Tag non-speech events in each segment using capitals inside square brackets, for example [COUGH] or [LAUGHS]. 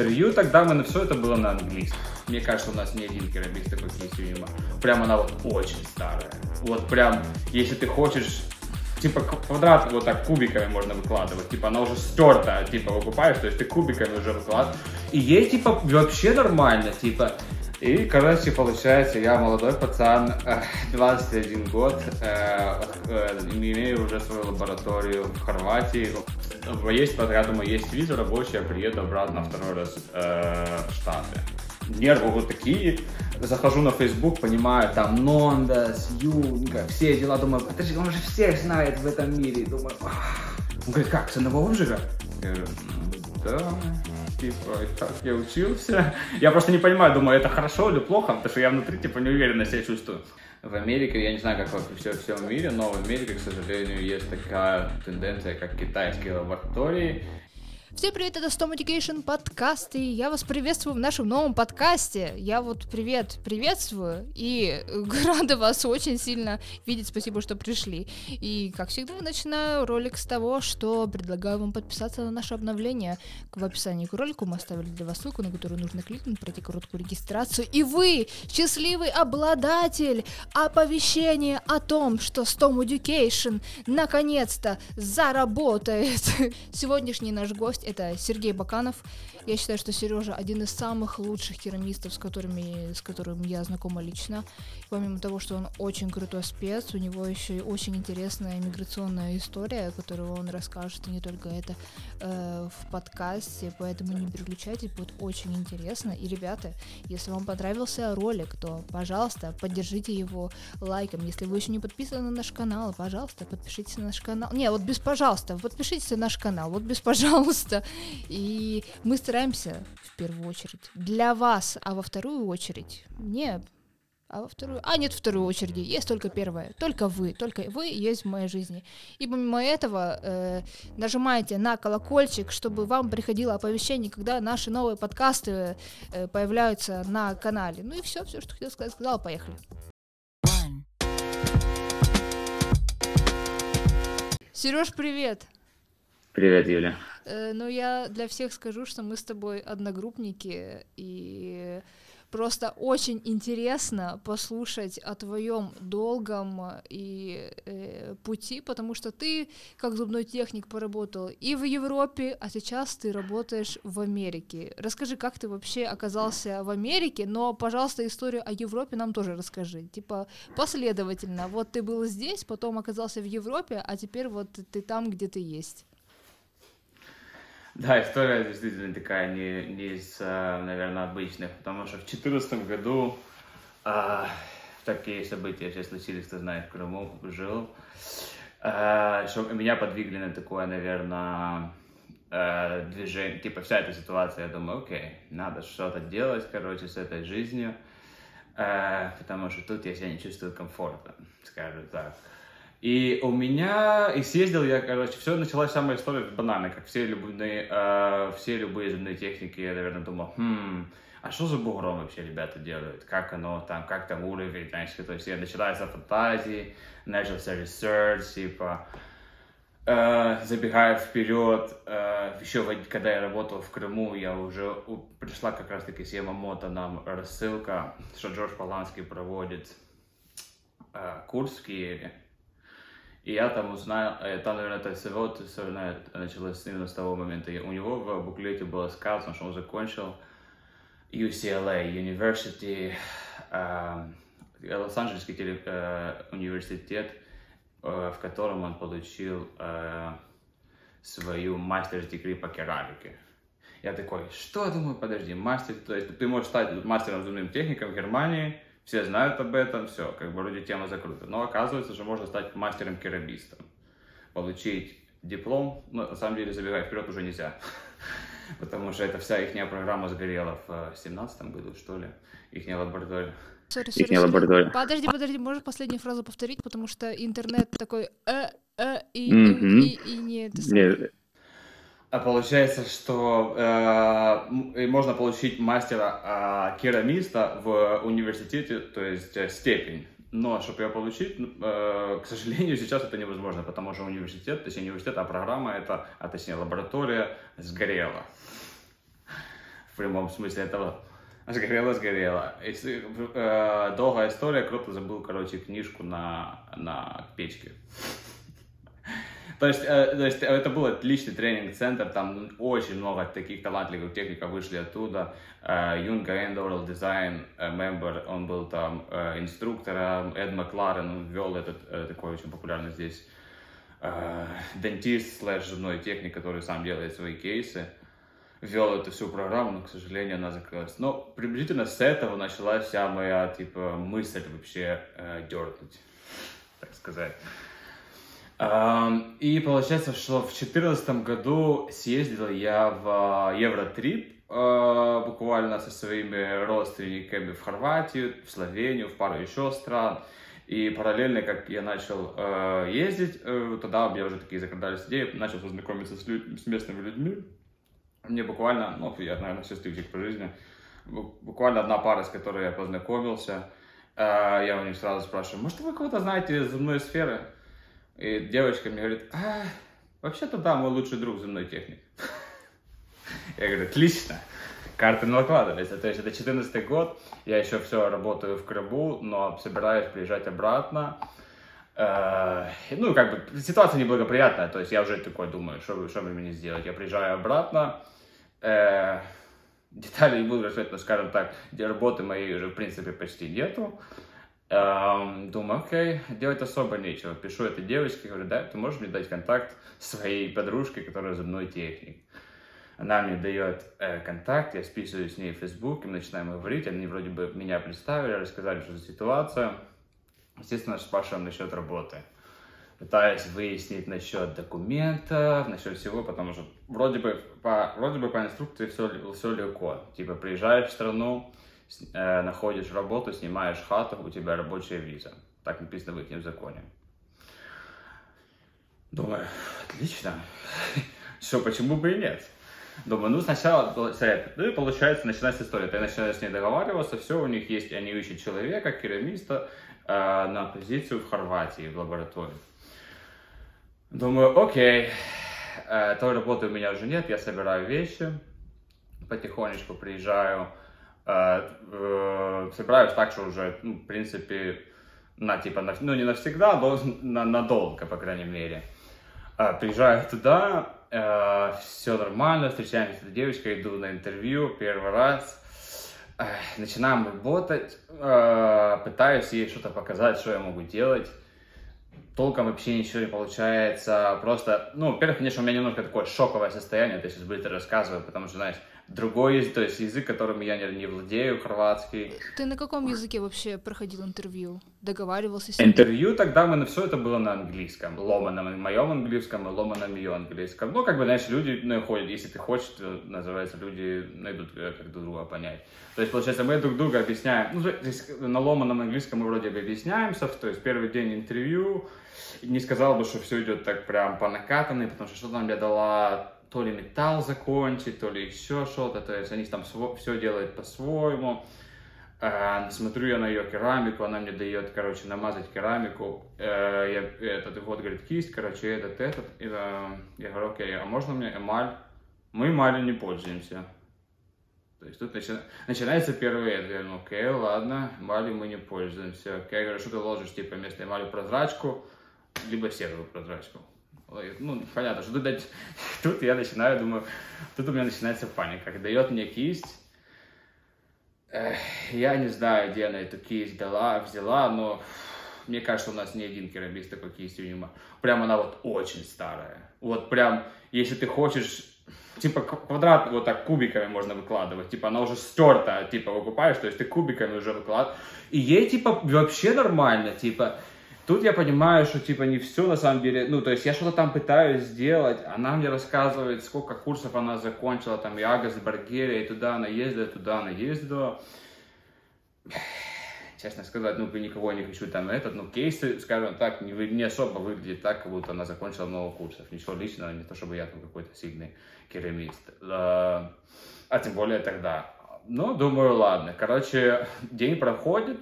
интервью тогда мы на все это было на английском. Мне кажется, у нас ни один керамист такой кейс Прям она вот очень старая. Вот прям, если ты хочешь типа квадрат вот так кубиками можно выкладывать, типа она уже стерта, типа выкупаешь, то есть ты кубиками уже выкладываешь. И ей типа вообще нормально, типа и, короче, получается, я молодой пацан, 21 э, [LAUGHS] год, э, э, имею уже свою лабораторию в Хорватии. Есть, я есть виза рабочая, приеду обратно второй раз в Штаты. Нервы вот такие, захожу на Facebook, понимаю, там Нондас, Юнга, все дела, думаю, подожди, он же всех знает в этом мире, думаю, он говорит, как, с одного обжига? Я говорю, да, типа, как я учился. Я просто не понимаю, думаю, это хорошо или плохо, потому что я внутри, типа, неуверенно себя чувствую. В Америке, я не знаю, как во все, всем мире, но в Америке, к сожалению, есть такая тенденция, как китайские лаборатории, Всем привет, это Storm Education подкаст, и я вас приветствую в нашем новом подкасте. Я вот привет, приветствую, и [LAUGHS] рада вас очень сильно видеть, спасибо, что пришли. И, как всегда, начинаю ролик с того, что предлагаю вам подписаться на наше обновление. В описании к ролику мы оставили для вас ссылку, на которую нужно кликнуть, пройти короткую регистрацию, и вы, счастливый обладатель оповещения о том, что Storm Education наконец-то заработает. [LAUGHS] Сегодняшний наш гость это Сергей Баканов. Я считаю, что Сережа один из самых лучших керамистов, с которыми, с которым я знакома лично. Помимо того, что он очень крутой спец, у него еще и очень интересная миграционная история, которую он расскажет, и не только это э, в подкасте, поэтому не переключайтесь, будет очень интересно. И, ребята, если вам понравился ролик, то, пожалуйста, поддержите его лайком. Если вы еще не подписаны на наш канал, пожалуйста, подпишитесь на наш канал. Не, вот без пожалуйста, подпишитесь на наш канал, вот без пожалуйста. И мы стараемся в первую очередь для вас, а во вторую очередь мне а во вторую... А, нет второй очереди, есть только первая. Только вы, только вы есть в моей жизни. И помимо этого э, нажимайте на колокольчик, чтобы вам приходило оповещение, когда наши новые подкасты э, появляются на канале. Ну и все, все, что хотел сказать, сказала, поехали. Сереж, привет! Привет, Юля. Э, ну, я для всех скажу, что мы с тобой одногруппники, и просто очень интересно послушать о твоем долгом и э, пути, потому что ты как зубной техник поработал и в Европе, а сейчас ты работаешь в Америке. Расскажи, как ты вообще оказался в Америке, но, пожалуйста, историю о Европе нам тоже расскажи. Типа последовательно. Вот ты был здесь, потом оказался в Европе, а теперь вот ты там, где ты есть. Да, история действительно такая не, не из, э, наверное, обычных, потому что в 2014 году а, такие события все случились, кто знает, в Крыму жил, а, что меня подвигли на такое, наверное, а, движение, типа вся эта ситуация, я думаю, окей, надо что-то делать, короче, с этой жизнью, а, потому что тут я себя не чувствую комфортно, скажем так. И у меня, и съездил я, короче, все началась самая история с банана, как все любые, э, все любые земные техники, я, наверное, думал, хм, а что за бугром вообще ребята делают, как оно там, как там уровень, знаешь, то есть я начинается фантазии, начался research, типа, э, забегая вперед, э, еще когда я работал в Крыму, я уже пришла как раз-таки с Ямамото нам рассылка, что Джордж Поланский проводит э, курс в Киеве, и я там узнал, э, там, наверное, это всего началось именно с того момента. У него в буклете было сказано, что он закончил UCLA, University, э, Лос-Анджелесский э, университет, в котором он получил свою мастер-дегри по керамике. Я такой, что, думаю, подожди, мастер, то есть ты можешь стать мастером зубным техником в Германии, все знают об этом, все, как бы вроде тема закрыта. Но оказывается, что можно стать мастером-керамистом, получить диплом, но на самом деле забегать вперед уже нельзя, [LAUGHS] потому что эта вся их программа сгорела в семнадцатом году, что ли, их лаборатория. Sorry, sorry, sorry. лаборатория. Подожди, подожди, можешь последнюю фразу повторить, потому что интернет такой э, э, и, mm-hmm. и, и, и не... Это а получается, что э, можно получить мастера э, керамиста в университете, то есть э, степень. Но чтобы ее получить, э, к сожалению, [LAUGHS] сейчас это невозможно, потому что университет, точнее университет, а программа это, а точнее лаборатория сгорела в прямом смысле этого. Сгорело, сгорело. И, э, долгая история, кто-то забыл, короче, книжку на, на печке. То есть, э, то есть это был отличный тренинг-центр, там очень много таких талантливых техников вышли оттуда. Э, Юнга Эндорл, дизайн, мембер, он был там э, инструктором, Эд Макларен, он вел этот э, такой очень популярный здесь э, дентист слэш зубной техник, который сам делает свои кейсы вел эту всю программу, но, к сожалению, она закрылась. Но приблизительно с этого началась вся моя, типа, мысль вообще э, дернуть, так сказать. И получается, что в 2014 году съездил я в Евротрип, э, буквально со своими родственниками в Хорватию, в Словению, в пару еще стран. И параллельно, как я начал э, ездить, э, тогда у меня уже такие закрадались идеи, начал знакомиться с, с местными людьми. Мне буквально, ну, я, наверное, счастливчик по жизни, буквально одна пара, с которой я познакомился, я у них сразу спрашиваю, может, вы кого-то знаете из земной сферы? И девочка мне говорит, а, вообще-то да, мой лучший друг земной техник. Я говорю, отлично, карты накладывались. То есть это 14 год, я еще все работаю в Крыму, но собираюсь приезжать обратно. Э, ну, как бы, ситуация неблагоприятная, то есть я уже такой думаю, что, что мне сделать. Я приезжаю обратно, деталей не буду рассказывать, но, скажем так, работы моей уже, в принципе, почти нету. Эм, думаю, окей, делать особо нечего. Пишу этой девочке, говорю, да, ты можешь мне дать контакт своей подружкой, которая зубной техник. Она мне дает э, контакт, я списываюсь с ней в Facebook, и мы начинаем говорить. Они вроде бы меня представили, рассказали, что за ситуация. Естественно, спрашиваем насчет работы. Пытаюсь выяснить насчет документов, насчет всего, потому что вроде бы по, вроде бы по инструкции все, все легко. Типа приезжаешь в страну, находишь работу, снимаешь хату, у тебя рабочая виза. Так написано в их законе. Думаю, отлично. [LAUGHS] Все, почему бы и нет? Думаю, ну сначала. Ну и получается, начинается история. Ты начинаешь с ней договариваться, все, у них есть, они ищут человека, керамиста э, на позицию в Хорватии, в лаборатории. Думаю, окей, э, той работы у меня уже нет, я собираю вещи, потихонечку приезжаю, Э, э, собираюсь так, что уже, ну, в принципе, на, типа, на, ну, не навсегда, но [LAUGHS] на, надолго, по крайней мере. Э, приезжаю туда, все нормально, встречаемся с этой девочкой, иду на интервью первый раз, начинаем работать, пытаюсь ей что-то показать, что я могу делать, толком вообще ничего не получается, просто, ну, во-первых, конечно, у меня немножко такое шоковое состояние, это сейчас будет рассказываю, потому что, знаешь, другой то есть язык, которым я не, не владею, хорватский. Ты на каком языке вообще проходил интервью? Договаривался с ним? Интервью тогда мы на все это было на английском, ломаном моем английском и ломаном ее английском. Ну, как бы, знаешь, люди находят, если ты хочешь, то, называется, люди найдут, э, как друг друга понять. То есть, получается, мы друг друга объясняем, ну, здесь на ломаном английском мы вроде бы объясняемся, то есть первый день интервью, не сказал бы, что все идет так прям по накатанной, потому что что-то нам я дала то ли металл закончить, то ли еще что-то, то есть они там все делают по-своему. Э, смотрю я на ее керамику, она мне дает, короче, намазать керамику. Э, я, этот, вот, говорит, кисть, короче, этот, этот. Э, я говорю, окей, а можно мне эмаль? Мы эмалью не пользуемся. То есть тут начи... начинается первый это. Я говорю, окей, ладно, эмалью мы не пользуемся. Окей, я говорю, что ты ложишь, типа, вместо эмали прозрачку, либо серую прозрачку. Ну, понятно, что тут, [LAUGHS] тут я начинаю, думаю, тут у меня начинается паника. Дает мне кисть, я не знаю, где она эту кисть дала, взяла, но мне кажется, у нас не один керамист такой кистью не Прям она вот очень старая. Вот прям, если ты хочешь, типа квадрат вот так кубиками можно выкладывать. Типа она уже стерта, типа выкупаешь, то есть ты кубиками уже выкладываешь. И ей типа вообще нормально, типа Тут я понимаю, что типа не все на самом деле, ну то есть я что-то там пытаюсь сделать, она мне рассказывает, сколько курсов она закончила, там и Агас, и Баргерия, и туда она ездила, туда она ездила. Честно сказать, ну никого не хочу там этот, ну кейсы, скажем так, не, не особо выглядит так, как будто она закончила много курсов. Ничего личного, не то чтобы я там какой-то сильный керамист. А, тем более тогда. Ну, думаю, ладно. Короче, день проходит,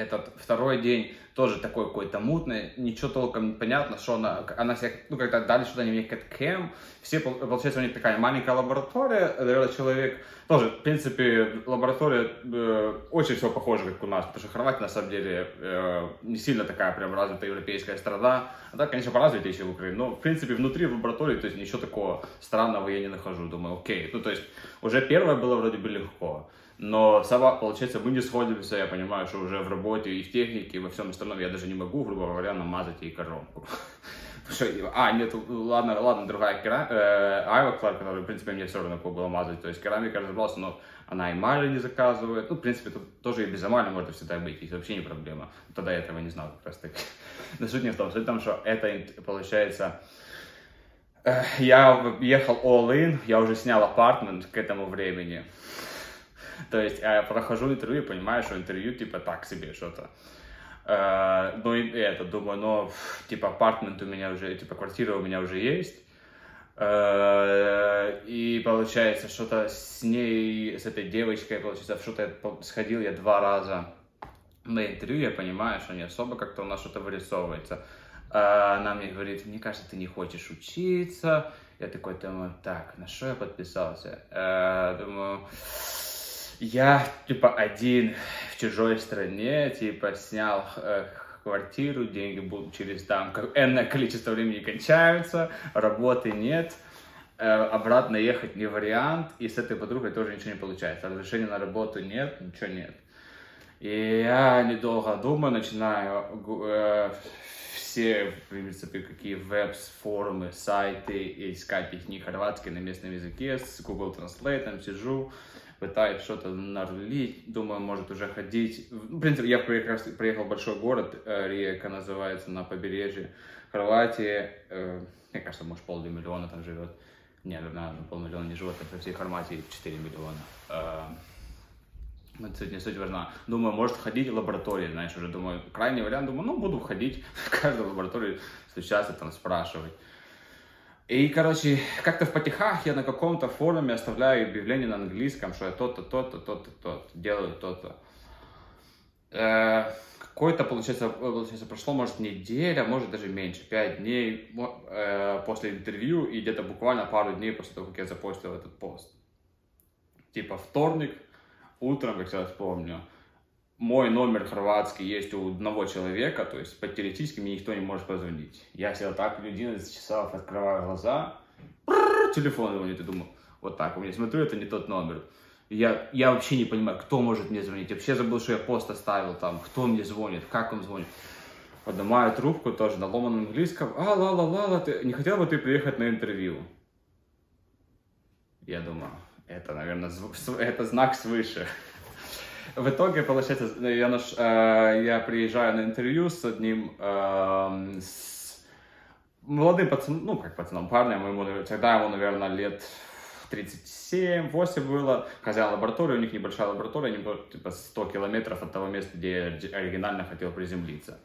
этот второй день тоже такой какой-то мутный, ничего толком не понятно, что она, она себя, ну, когда дали что-то мне как кем, все, получается, у них такая маленькая лаборатория, наверное, человек, тоже, в принципе, лаборатория э, очень все похоже, как у нас, потому что Хорватия, на самом деле, э, не сильно такая прям развитая европейская страна, а так, конечно, поразвитее еще в Украине, но, в принципе, внутри лаборатории, то есть, ничего такого странного я не нахожу, думаю, окей, ну, то есть, уже первое было вроде бы легко, но сама, получается, мы не сходимся, я понимаю, что уже в работе и в технике, и во всем остальном я даже не могу, грубо говоря, намазать ей коронку. [LAUGHS] А, нет, ладно, ладно, другая керамика, э, Айва Кларк, которая, в принципе, мне все равно было мазать, то есть керамика разобрался, но она эмали не заказывает, ну, в принципе, тут тоже и без эмали может всегда быть, и вообще не проблема. Тогда я этого не знал как раз таки. [LAUGHS] Но суть не в том, суть в том, что это, получается, э, я ехал all in, я уже снял апартмент к этому времени, то есть я прохожу интервью и понимаю, что интервью типа так себе что-то. Uh, ну и это, думаю, ну, типа, апартмент у меня уже, типа, квартира у меня уже есть. Uh, и получается, что-то с ней, с этой девочкой, получается, что-то сходил я два раза на интервью, я понимаю, что не особо как-то у нас что-то вырисовывается. Она мне говорит, мне кажется, ты не хочешь учиться. Я такой думаю, так, на что я подписался? Думаю, я, типа, один в чужой стране, типа, снял э, квартиру, деньги будут через там энное количество времени кончаются, работы нет, э, обратно ехать не вариант, и с этой подругой тоже ничего не получается, разрешения на работу нет, ничего нет. И я недолго думаю, начинаю э, все, в принципе, какие веб форумы, сайты, искать их хорватский на местном языке, с Google Translate сижу, пытаюсь что-то нарулить, думаю, может уже ходить. В принципе, я приехал, приехал в большой город, э, Риека называется, на побережье Хорватии. Э, мне кажется, может, полмиллиона там живет. Не, наверное, полмиллиона не живет, а всей Хорватии 4 миллиона. Это не суть важна. Думаю, может ходить в лаборатории, знаешь, уже думаю, крайний вариант, думаю, ну, буду ходить [LAUGHS] в каждую лабораторию, стучаться, там, спрашивать. И, короче, как-то в потихах я на каком-то форуме оставляю объявление на английском, что я то-то, то-то, то-то, то-то, делаю то-то. Э, какой-то, получается, получается, прошло, может, неделя, может, даже меньше, пять дней э, после интервью и где-то буквально пару дней после того, как я запостил этот пост. Типа вторник, утром, как я вспомню, мой номер хорватский есть у одного человека, то есть по теоретически мне никто не может позвонить. Я сел так, в 11 часов открываю глаза, телефон звонит, и думаю, вот так, у меня смотрю, это не тот номер. Я, я вообще не понимаю, кто может мне звонить. Я вообще забыл, что я пост оставил там, кто мне звонит, как он звонит. Поднимаю трубку тоже на ломаном английском. А, ла, ла, ла, ла, ты, не хотел бы ты приехать на интервью? Я думаю, это, наверное, это знак свыше. В итоге, получается, я, наш, э, я приезжаю на интервью с одним э, с молодым пацаном, ну, как пацаном, парнем, ему, тогда ему, наверное, лет 37-8 было, хозяин лаборатории, у них небольшая лаборатория, они типа 100 километров от того места, где я оригинально хотел приземлиться.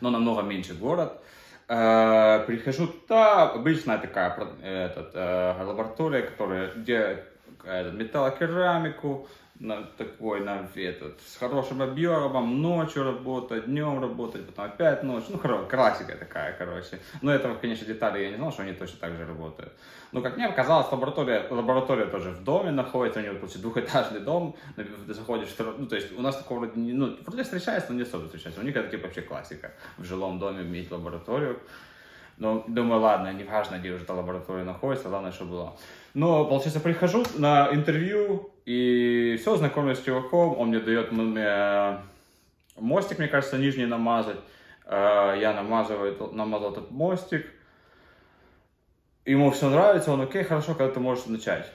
Но намного меньше город. Э, прихожу туда, обычная такая этот, э, лаборатория, которая, где э, металлокерамику, на такой, на этот, с хорошим объемом, ночью работать, днем работать, потом опять ночью, ну, хорошо, классика такая, короче. Но этого, конечно, детали я не знал, что они точно так же работают. Но, как мне показалось, лаборатория, лаборатория тоже в доме находится, у него, получается, двухэтажный дом, заходишь, ну, то есть у нас такого вроде, ну, вроде встречается, но не особо встречается. У них это, типа, вообще классика, в жилом доме иметь лабораторию. Но думаю, ладно, не важно, где уже эта лаборатория находится, главное, что было. Но, получается, прихожу на интервью, и все, знакомлюсь с чуваком, он мне дает мне мостик, мне кажется, нижний намазать. Э, я намазываю, намазал этот мостик. Ему все нравится, он окей, хорошо, когда ты можешь начать.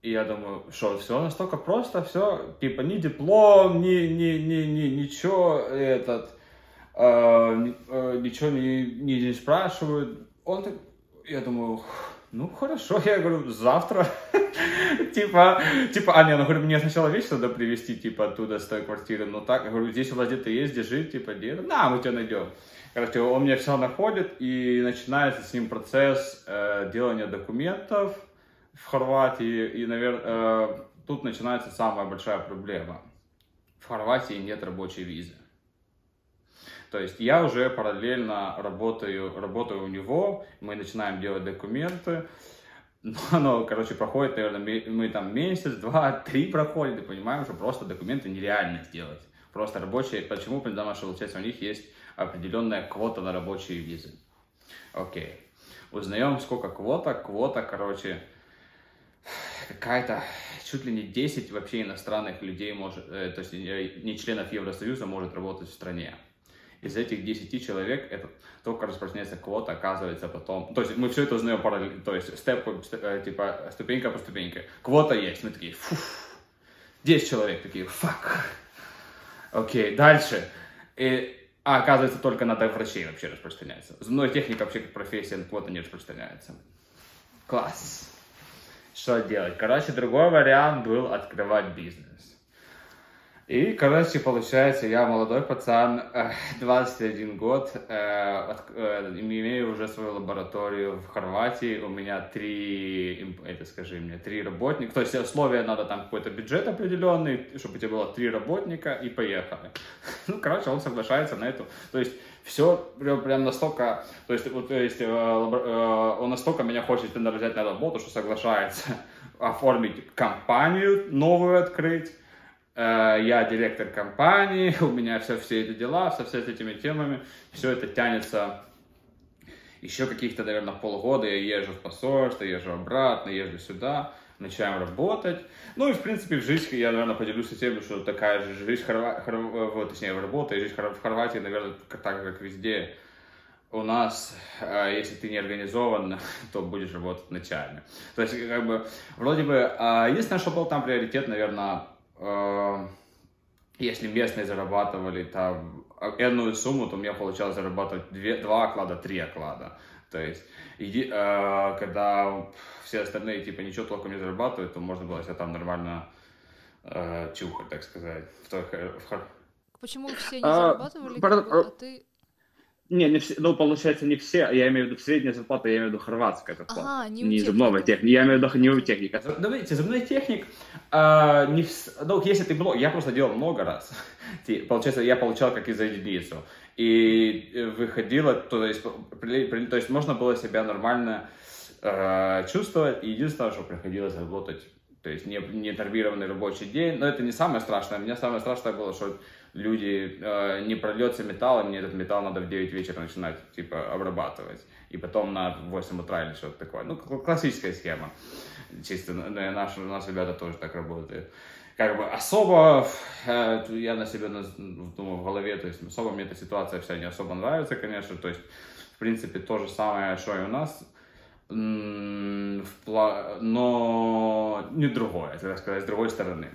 И я думаю, что все настолько просто, все, типа, ни диплом, ни, ни, ни, ни ничего, этот, э, э, ничего не, не, не спрашивают. Он так, я думаю, ну хорошо, я говорю, завтра. [LAUGHS] типа, типа, а, не, ну, говорю, мне сначала вещи надо привезти, типа, оттуда, с той квартиры, ну так, я говорю, здесь у вас где-то есть, где жить, типа, где? На, мы тебя найдем. Короче, он мне все находит, и начинается с ним процесс э, делания документов в Хорватии, и, наверное, э, тут начинается самая большая проблема. в Хорватии нет рабочей визы. То есть я уже параллельно работаю, работаю у него, мы начинаем делать документы, но короче, проходит, наверное, мы там месяц, два, три проходит, и понимаем, что просто документы нереально сделать. Просто рабочие, почему? Потому что, получается, у них есть определенная квота на рабочие визы. Окей. Узнаем, сколько квота. Квота, короче, какая-то чуть ли не 10 вообще иностранных людей может, э, то есть не членов Евросоюза может работать в стране. Из этих 10 человек это только распространяется квота, оказывается потом. То есть мы все это узнаем параллельно, то есть степ, степ, э, типа ступенька по ступеньке. Квота есть, мы такие, фу, 10 человек такие, фак. Окей, дальше. И, а оказывается, только на врачей вообще распространяется. Зубной техника вообще как профессия квота не распространяется. Класс. Что делать? Короче, другой вариант был открывать бизнес. И, короче, получается, я молодой пацан, 21 э, [LAUGHS] год, э, э, имею уже свою лабораторию в Хорватии, у меня три, это скажи мне, три работника, то есть условия надо там какой-то бюджет определенный, чтобы у тебя было три работника и поехали. [LAUGHS] Ну, короче, он соглашается на это, то есть все прям, прям настолько, то есть, вот, то есть он настолько меня хочет взять на работу, что соглашается [LAUGHS] оформить компанию новую открыть, я директор компании, [LAUGHS] у меня все, все эти дела, со всеми этими темами, все это тянется еще каких-то, наверное, полгода я езжу в посольство, езжу обратно, езжу сюда, начинаем работать. Ну и, в принципе, в жизни я, наверное, поделюсь тем, что такая же жизнь, Хорва... Хорв... вот, точнее, работа и жизнь в Хорватии, наверное, так же, как везде. У нас, э, если ты не организован, [LAUGHS] то будешь работать начально. То есть, как бы, вроде бы, э, единственное, что был там приоритет, наверное, Э, если местные зарабатывали там одну сумму, то у меня получалось зарабатывать 2, 2 оклада, 3 оклада. То есть, иди, э, когда все остальные типа ничего толком не зарабатывают, то можно было себя там нормально э, чухать, так сказать. В, в... Почему все не а, зарабатывали, а, а ты не, не все, ну, получается, не все, я имею в виду средняя зарплата, я имею в виду хорватская зарплата. Ага, не, не зубного техника, я имею в виду не у техника. Видите, зубной техник, а, не в, ну, если ты много, я просто делал много раз. [LAUGHS] Получается, я получал как и за единицу. И выходило, то есть, то есть можно было себя нормально э, чувствовать, и единственное, что приходилось работать, то есть не, не рабочий день, но это не самое страшное, мне самое страшное было, что люди, э, не прольется металл, и мне этот металл надо в 9 вечера начинать, типа, обрабатывать. И потом на 8 утра или что-то такое. Ну, классическая схема. Чисто наши, наши ребята тоже так работают. Как бы особо э, я на себе думаю в голове, то есть особо мне эта ситуация вся не особо нравится, конечно. То есть, в принципе, то же самое, что и у нас но не другое, так сказать, с другой стороны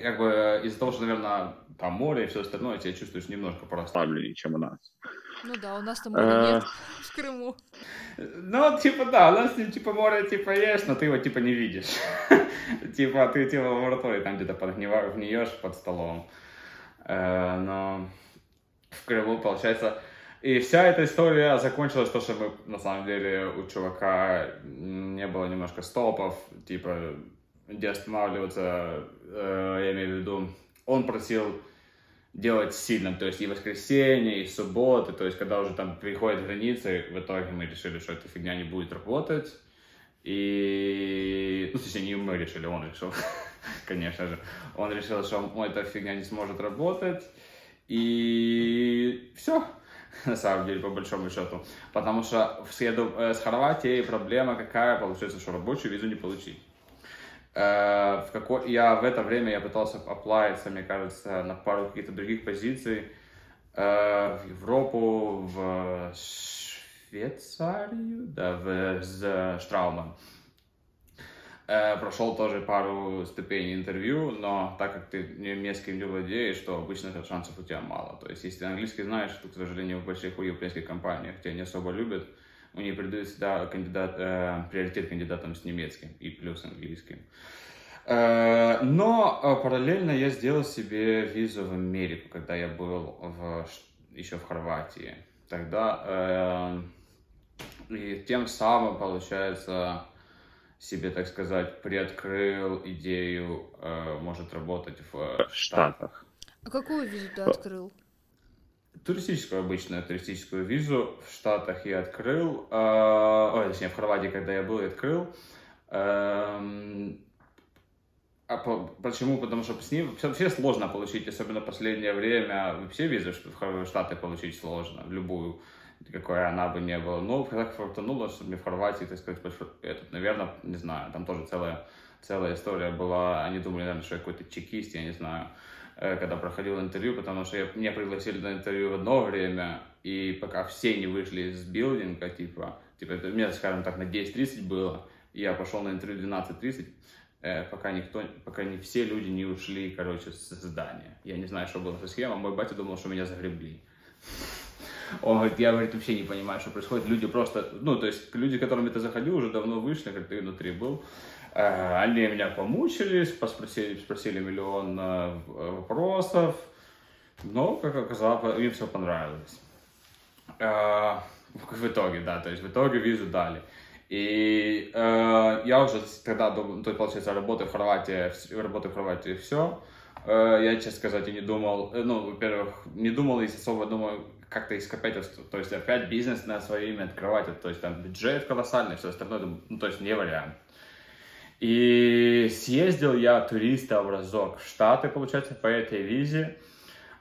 как бы из-за того, что, наверное, там море и все остальное, тебя чувствуешь немножко порасслабленнее, чем у нас. Ну да, у нас там моря нет в Крыму. Ну, типа, да, у нас, типа, море, типа, есть, но ты его, типа, не видишь. [LAUGHS] Типа, ты, типа, в лаборатории там где-то гниешь под столом. Э, но в Крыму, получается... И вся эта история закончилась то, что мы, на самом деле, у чувака не было немножко стопов, типа, где останавливаться, э, я имею в виду, он просил делать сильно, то есть и воскресенье, и субботы, то есть когда уже там приходят границы, в итоге мы решили, что эта фигня не будет работать, и, ну, точнее, не мы решили, он решил, [LAUGHS] конечно же, он решил, что эта фигня не сможет работать, и все, [LAUGHS] на самом деле, по большому счету. Потому что в среду э, с Хорватией проблема какая, получается, что рабочую визу не получить. Э, в какой... Я в это время я пытался оплавиться, мне кажется, на пару каких-то других позиций э, в Европу, в Швейцарию, да, в с. Э, прошел тоже пару ступеней интервью, но так как ты немецким не владеешь, то обычно шансов у тебя мало. То есть, если ты английский знаешь, то, к сожалению, в больших европейских компаниях тебя не особо любят, у них придают всегда кандидат, э, приоритет кандидатам с немецким и плюс английским. Э, но э, параллельно я сделал себе визу в Америку, когда я был в, еще в Хорватии. Тогда э, и тем самым, получается, себе, так сказать, приоткрыл идею, э, может работать в Штатах. А какую визу ты открыл? Туристическую обычную туристическую визу в Штатах я открыл. Э, ой, точнее, в Хорватии, когда я был, я открыл. Эм, а по, почему? Потому что с ним вообще сложно получить, особенно в последнее время. Вообще визу в Штаты получить сложно, любую, какая она бы не была. Но как фортануло, что мне в Хорватии, так сказать, этот, наверное, не знаю, там тоже целая, целая история была. Они думали, наверное, что я какой-то чекист, я не знаю, э, когда проходил интервью, потому что я, меня пригласили на интервью в одно время, и пока все не вышли из билдинга, типа, типа, это, мне, скажем так, на 10.30 было, я пошел на интервью 12.30, э, пока никто, пока не все люди не ушли, короче, с здания. Я не знаю, что было за схема. Мой батя думал, что меня загребли. Он говорит, я, говорит, вообще не понимаю, что происходит. Люди просто, ну, то есть, люди, которыми ты заходил, уже давно вышли, как ты внутри был. Э, они меня помучились, поспросили, спросили миллион э, вопросов. Но, как оказалось, им все понравилось. В итоге, да, то есть в итоге визу дали. И э, я уже тогда, то получается, работаю в Хорватии, работаю в Хорватии, все. Э, я, честно сказать, и не думал, э, ну, во-первых, не думал и особо думаю, как-то ископать, то есть опять бизнес на свое имя открывать, то есть там бюджет колоссальный, все остальное, ну, то есть не вариант. И съездил я туристом разок в Штаты, получается, по этой визе.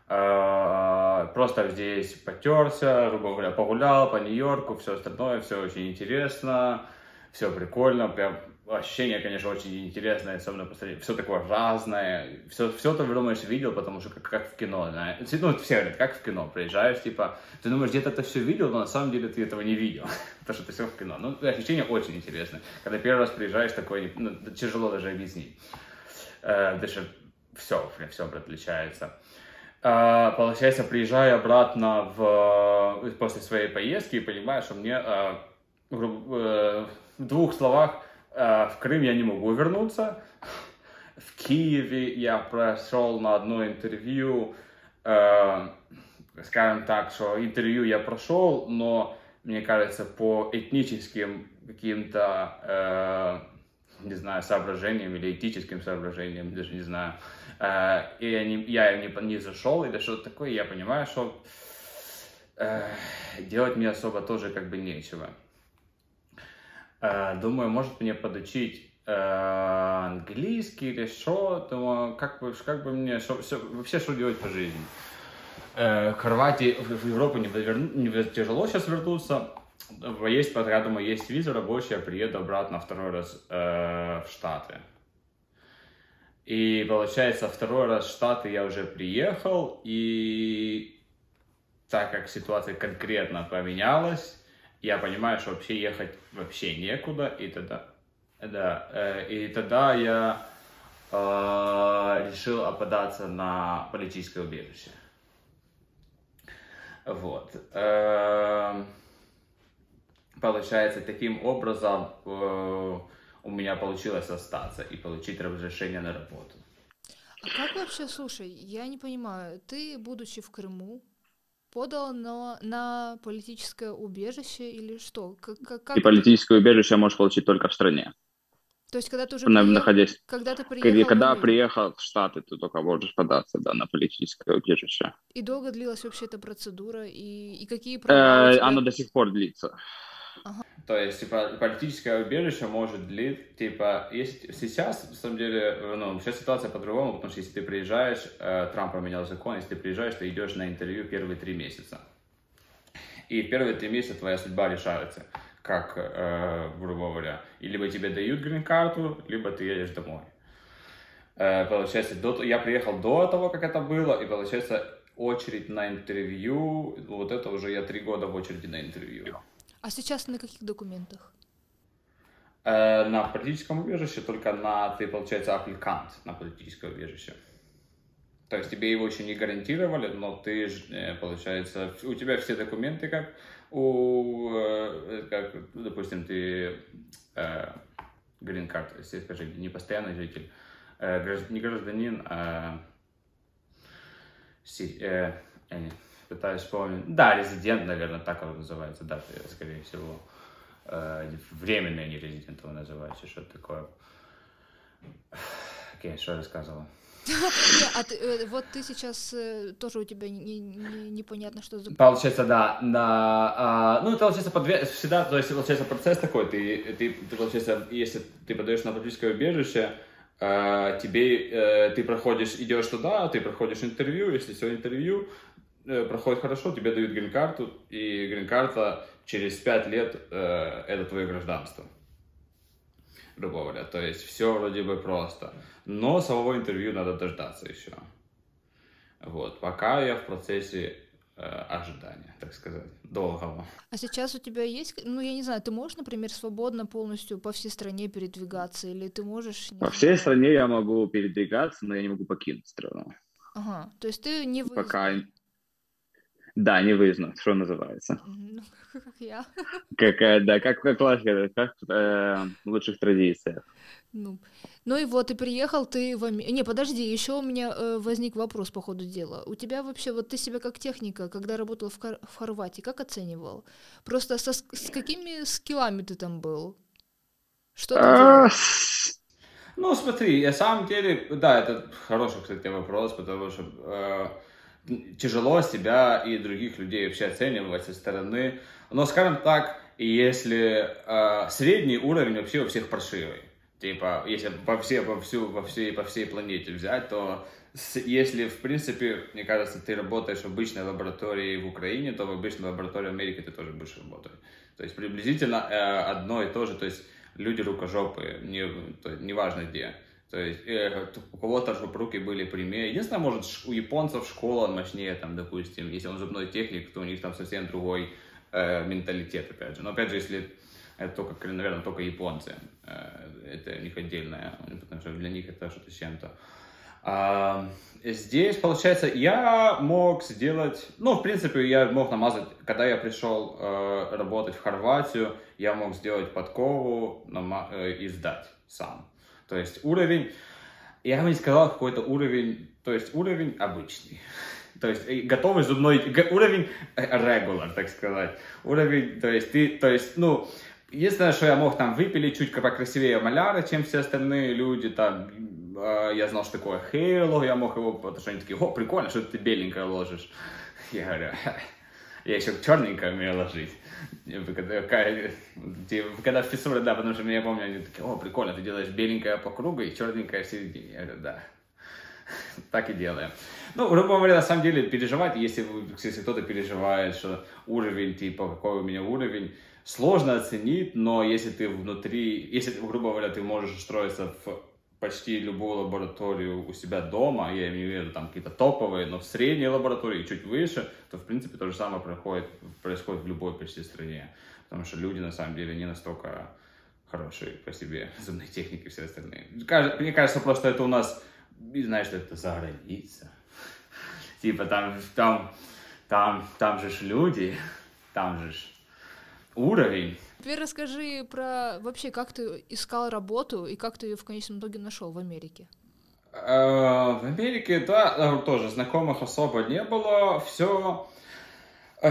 А, просто здесь потерся, грубо говоря, погулял по Нью-Йорку, все остальное, все очень интересно, все прикольно, прям ощущение, конечно, очень интересное, особенно посмотреть, все такое разное, все, все ты, думаешь, видел, потому что как, как в кино, знаешь, ну, все говорят, как в кино, приезжаешь, типа, ты думаешь, где-то это все видел, но на самом деле ты этого не видел, [LAUGHS] потому что это все в кино, ну, ощущение очень интересное, когда первый раз приезжаешь, такое, ну, тяжело даже объяснить, э, даже все, все отличается. А, получается, приезжаю обратно в, после своей поездки и понимаю, что мне а, э, в двух словах э, в Крым я не могу вернуться. В Киеве я прошел на одно интервью, э, скажем так, что интервью я прошел, но мне кажется, по этническим каким-то, не знаю, соображениям или этическим соображениям, даже не знаю, Э, и я не, я не, не зашел или что-то такое, я понимаю, что э, делать мне особо тоже как бы нечего. Э, думаю, может мне подучить английский или что, думаю, как бы, как бы мне, шо, все, вообще что делать по жизни. В Хорватии, в Европу не, не тяжело сейчас вернуться, есть, я думаю, есть виза рабочая, приеду обратно второй раз э, в Штаты. И получается, второй раз в Штаты я уже приехал, и так как ситуация конкретно поменялась, я понимаю, что вообще ехать вообще некуда, и тогда, да, э, и тогда я э, решил опадаться на политическое убежище. Вот. Э, получается, таким образом э, у меня получилось остаться и получить разрешение на работу. А как вообще, слушай, я не понимаю, ты, будучи в Крыму, подал на, на политическое убежище или что? Как, как, И политическое убежище можешь получить только в стране. То есть, когда ты уже на, приехал, находясь, когда ты приехал, когда приехал в Штаты, ты только можешь податься да, на политическое убежище. И долго длилась вообще эта процедура, и, и какие права? Э, тебя... Она до сих пор длится. То есть, типа, политическое убежище может длиться, типа, если сейчас, на самом деле, ну, сейчас ситуация по-другому, потому что если ты приезжаешь, э, Трамп поменял закон, если ты приезжаешь, ты идешь на интервью первые три месяца. И первые три месяца твоя судьба решается, как, э, грубо говоря, и либо тебе дают грин-карту, либо ты едешь домой. Э, получается, до, я приехал до того, как это было, и получается, очередь на интервью, вот это уже я три года в очереди на интервью. А сейчас на каких документах? Э, на политическом убежище только на, ты, получается, аппликант на политическое убежище. То есть тебе его еще не гарантировали, но ты, э, получается, у тебя все документы как у, э, как, допустим, ты грин карт, если скажи, не постоянный житель, не гражданин, а си, э, пытаюсь вспомнить. Да, резидент, наверное, так он называется, да, скорее всего. э, временные нерезиденты называется, что-то такое. Окей, что я рассказывал? [LAUGHS] Не, а ты, э, вот ты сейчас э, тоже у тебя не- не- непонятно, что за... Получается, да, на, а, ну, это получается подве- всегда, то есть, получается, процесс такой, ты, ты, ты, получается, если ты подаешь на политическое убежище, тебе, ты проходишь, идешь туда, ты проходишь интервью, если все интервью проходит хорошо, тебе дают грин-карту, и грин-карта через пять лет э, это твое гражданство грубо говоря. То есть все вроде бы просто. Но самого интервью надо дождаться еще. Вот. Пока я в процессе э, ожидания, так сказать, долгого. А сейчас у тебя есть, ну, я не знаю, ты можешь, например, свободно полностью по всей стране передвигаться, или ты можешь... не По всей стране я могу передвигаться, но я не могу покинуть страну. Ага, то есть ты не. Пока... Да, не выездно, что называется. Ну, [LAUGHS] как я. Как, да, как, как, классика, как э, в лучших традициях. Ну, ну и вот, ты приехал, ты в Аме- Не, подожди, еще у меня э, возник вопрос по ходу дела. У тебя вообще, вот ты себя как техника, когда работал в, Хор- в Хорватии, как оценивал? Просто со, ск- с какими скиллами ты там был? Что ты делал? А, с- Ну, смотри, на самом деле, да, это хороший, кстати, вопрос, потому что э, тяжело себя и других людей вообще оценивать со стороны. Но, скажем так, если э, средний уровень вообще у всех паршивый, типа, если по, все, по, всю, по, всей, по всей планете взять, то с- если, в принципе, мне кажется, ты работаешь в обычной лаборатории в Украине, то в обычной лаборатории в Америке ты тоже будешь работать. То есть приблизительно э, одно и то же, то есть люди рукожопые, не, то неважно где. То есть э, у кого-то чтобы руки были прямее. Единственное, может, у японцев школа мощнее, там, допустим, если он зубной техник, то у них там совсем другой э, менталитет, опять же. Но опять же, если это только, наверное, только японцы, э, это у них отдельное, потому что для них это что-то с чем-то. А, здесь, получается, я мог сделать, ну, в принципе, я мог намазать, когда я пришел э, работать в Хорватию, я мог сделать подкову нама- э, и сдать сам. То есть уровень, я бы не сказал какой-то уровень, то есть уровень обычный. То есть готовый зубной, уровень э, regular, так сказать. Уровень, то есть ты, то есть, ну, единственное, что я мог там выпилить чуть покрасивее маляра, чем все остальные люди, там, э, я знал, что такое Halo, я мог его, потому что они такие, о, прикольно, что ты беленькое ложишь. Я говорю, «Ха, я еще черненькое умею ложить. Когда, фиссуре, да, потому что я помню, они такие, о, прикольно, ты делаешь беленькое по кругу и черненькое в середине. Я говорю, да. [LAUGHS] Так и делаем. Ну, грубо говоря, на самом деле, переживать, если, если кто-то переживает, что уровень, типа, какой у меня уровень, сложно оценить, но если ты внутри, если, грубо говоря, ты можешь устроиться в почти любую лабораторию у себя дома, я имею в виду там какие-то топовые, но в средней лаборатории и чуть выше, то, в принципе, то же самое происходит, происходит в любой почти стране. Потому что люди, на самом деле, не настолько хорошие по себе, [LAUGHS] зубной техники и все остальные. Мне кажется, просто это у нас, знаешь, что это за граница. [LAUGHS] Типа там, там, там, там же ж люди, [LAUGHS] там же ж уровень. Теперь расскажи про вообще, как ты искал работу и как ты ее в конечном итоге нашел в Америке. Э, В Америке, да, э, тоже знакомых особо не было. Все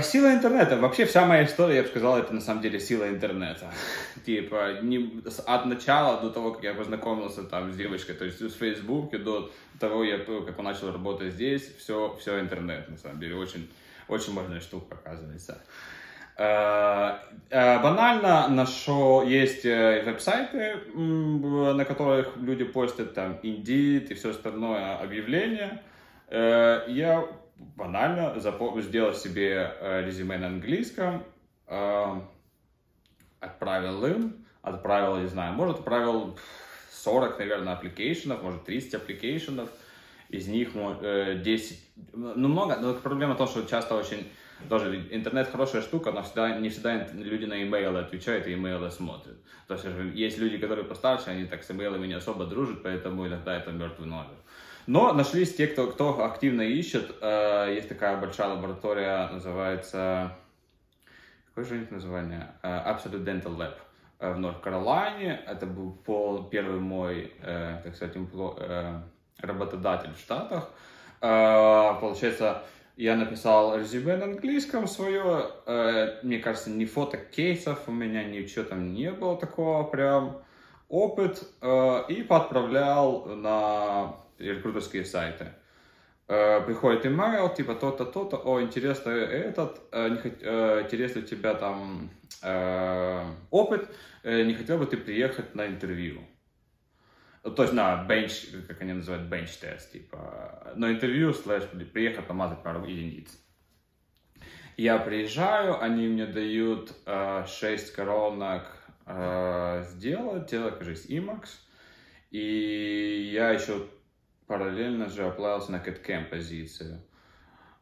Сила интернета. Вообще вся моя история, я бы сказал, это на самом деле сила интернета. [LAUGHS] Типа, не, от начала до того, как я познакомился там с девочкой, то есть с Фейсбуке, до того, я, как он начал работать здесь, все, все интернет, на самом деле. Очень, очень важная штука, оказывается. Э, э, Банально нашел, есть э, веб-сайты, на которых люди постят там Indeed и все остальное объявления. Э, Я банально сделал себе резюме на английском, отправил им, отправил, не знаю, может, отправил 40, наверное, application ов, может, 30 application ов, из них мо- э, 10, ну, много, но проблема в том, что часто очень, тоже интернет хорошая штука, но всегда, не всегда люди на имейлы отвечают и имейлы смотрят. То есть есть люди, которые постарше, они так с имейлами не особо дружат, поэтому иногда это мертвый номер. Но нашлись те, кто, кто активно ищет. Э, Есть такая большая лаборатория, называется... Какое же у них название? Э, Absolute Dental Lab в Норт-Каролайне. Это был пол, первый мой, так сказать, работодатель в Штатах. Э, Получается, Я написал резюме на английском свое. Э, мне кажется, ни фото кейсов у меня, ничего там не было такого прям. Опыт. Э, и подправлял на рекрутерские сайты. Приходит имейл, типа то-то, то-то, о, интересно этот, интересно у тебя там опыт, не хотел бы ты приехать на интервью? То есть на бенч, как они называют, бенч-тест, типа, на интервью, слэш, приехать помазать пару единиц. Я приезжаю, они мне дают э, 6 коронок э, сделать, делать, кажется, IMAX, и я еще параллельно же оплавился на CatCam позицию.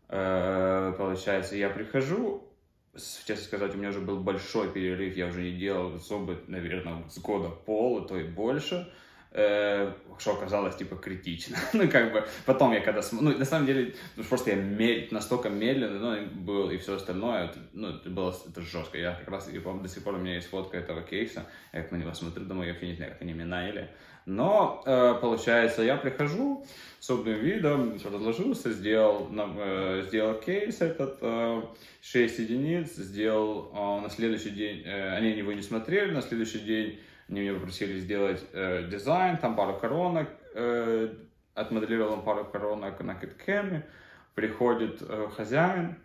Э, получается, я прихожу, честно сказать, у меня уже был большой перерыв, я уже не делал особо, наверное, с года пола, то и больше э, что оказалось, типа, критично. [LAUGHS] ну, как бы, потом я когда смотрю, ну, на самом деле, ну, просто я мед... настолько медленно, ну, был и все остальное, это, ну, это было, это жестко. Я как раз, я помню, до сих пор у меня есть фотка этого кейса, я как на него смотрю, думаю, я не знаю, как они меня наняли. Но, э, получается, я прихожу с умным видом, разложился, сделал, э, сделал кейс этот, э, 6 единиц, сделал э, на следующий день, э, они его не смотрели, на следующий день они меня попросили сделать э, дизайн, там пару коронок, э, отмоделировал пару коронок на киткеме. Приходит э, хозяин,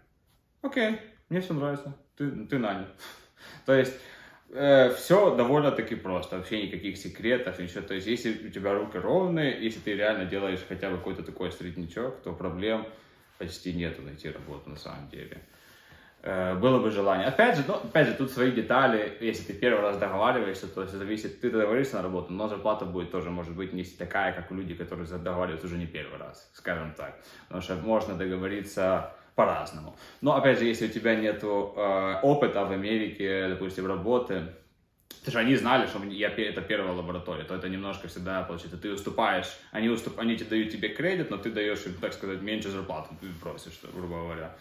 окей, мне все нравится, ты, ты нанят. [LAUGHS] То есть э, все довольно-таки просто, вообще никаких секретов, ничего. То есть если у тебя руки ровные, если ты реально делаешь хотя бы какой-то такой среднячок, то проблем почти нету найти работу на самом деле. Э, было бы желание. Опять же, ну, опять же, тут свои детали. Если ты первый раз договариваешься, то есть зависит, ты договоришься на работу, но зарплата будет тоже, может быть, не такая, как у людей, которые договариваются уже не первый раз, скажем так. Потому что можно договориться по-разному. Но, опять же, если у тебя нет э, опыта в Америке, допустим, работы, потому что они знали, что я, это первая лаборатория, то это немножко всегда, получается, ты уступаешь, они, уступ, они тебе дают тебе кредит, но ты даешь им, так сказать, меньше зарплату, ты просишь, грубо говоря.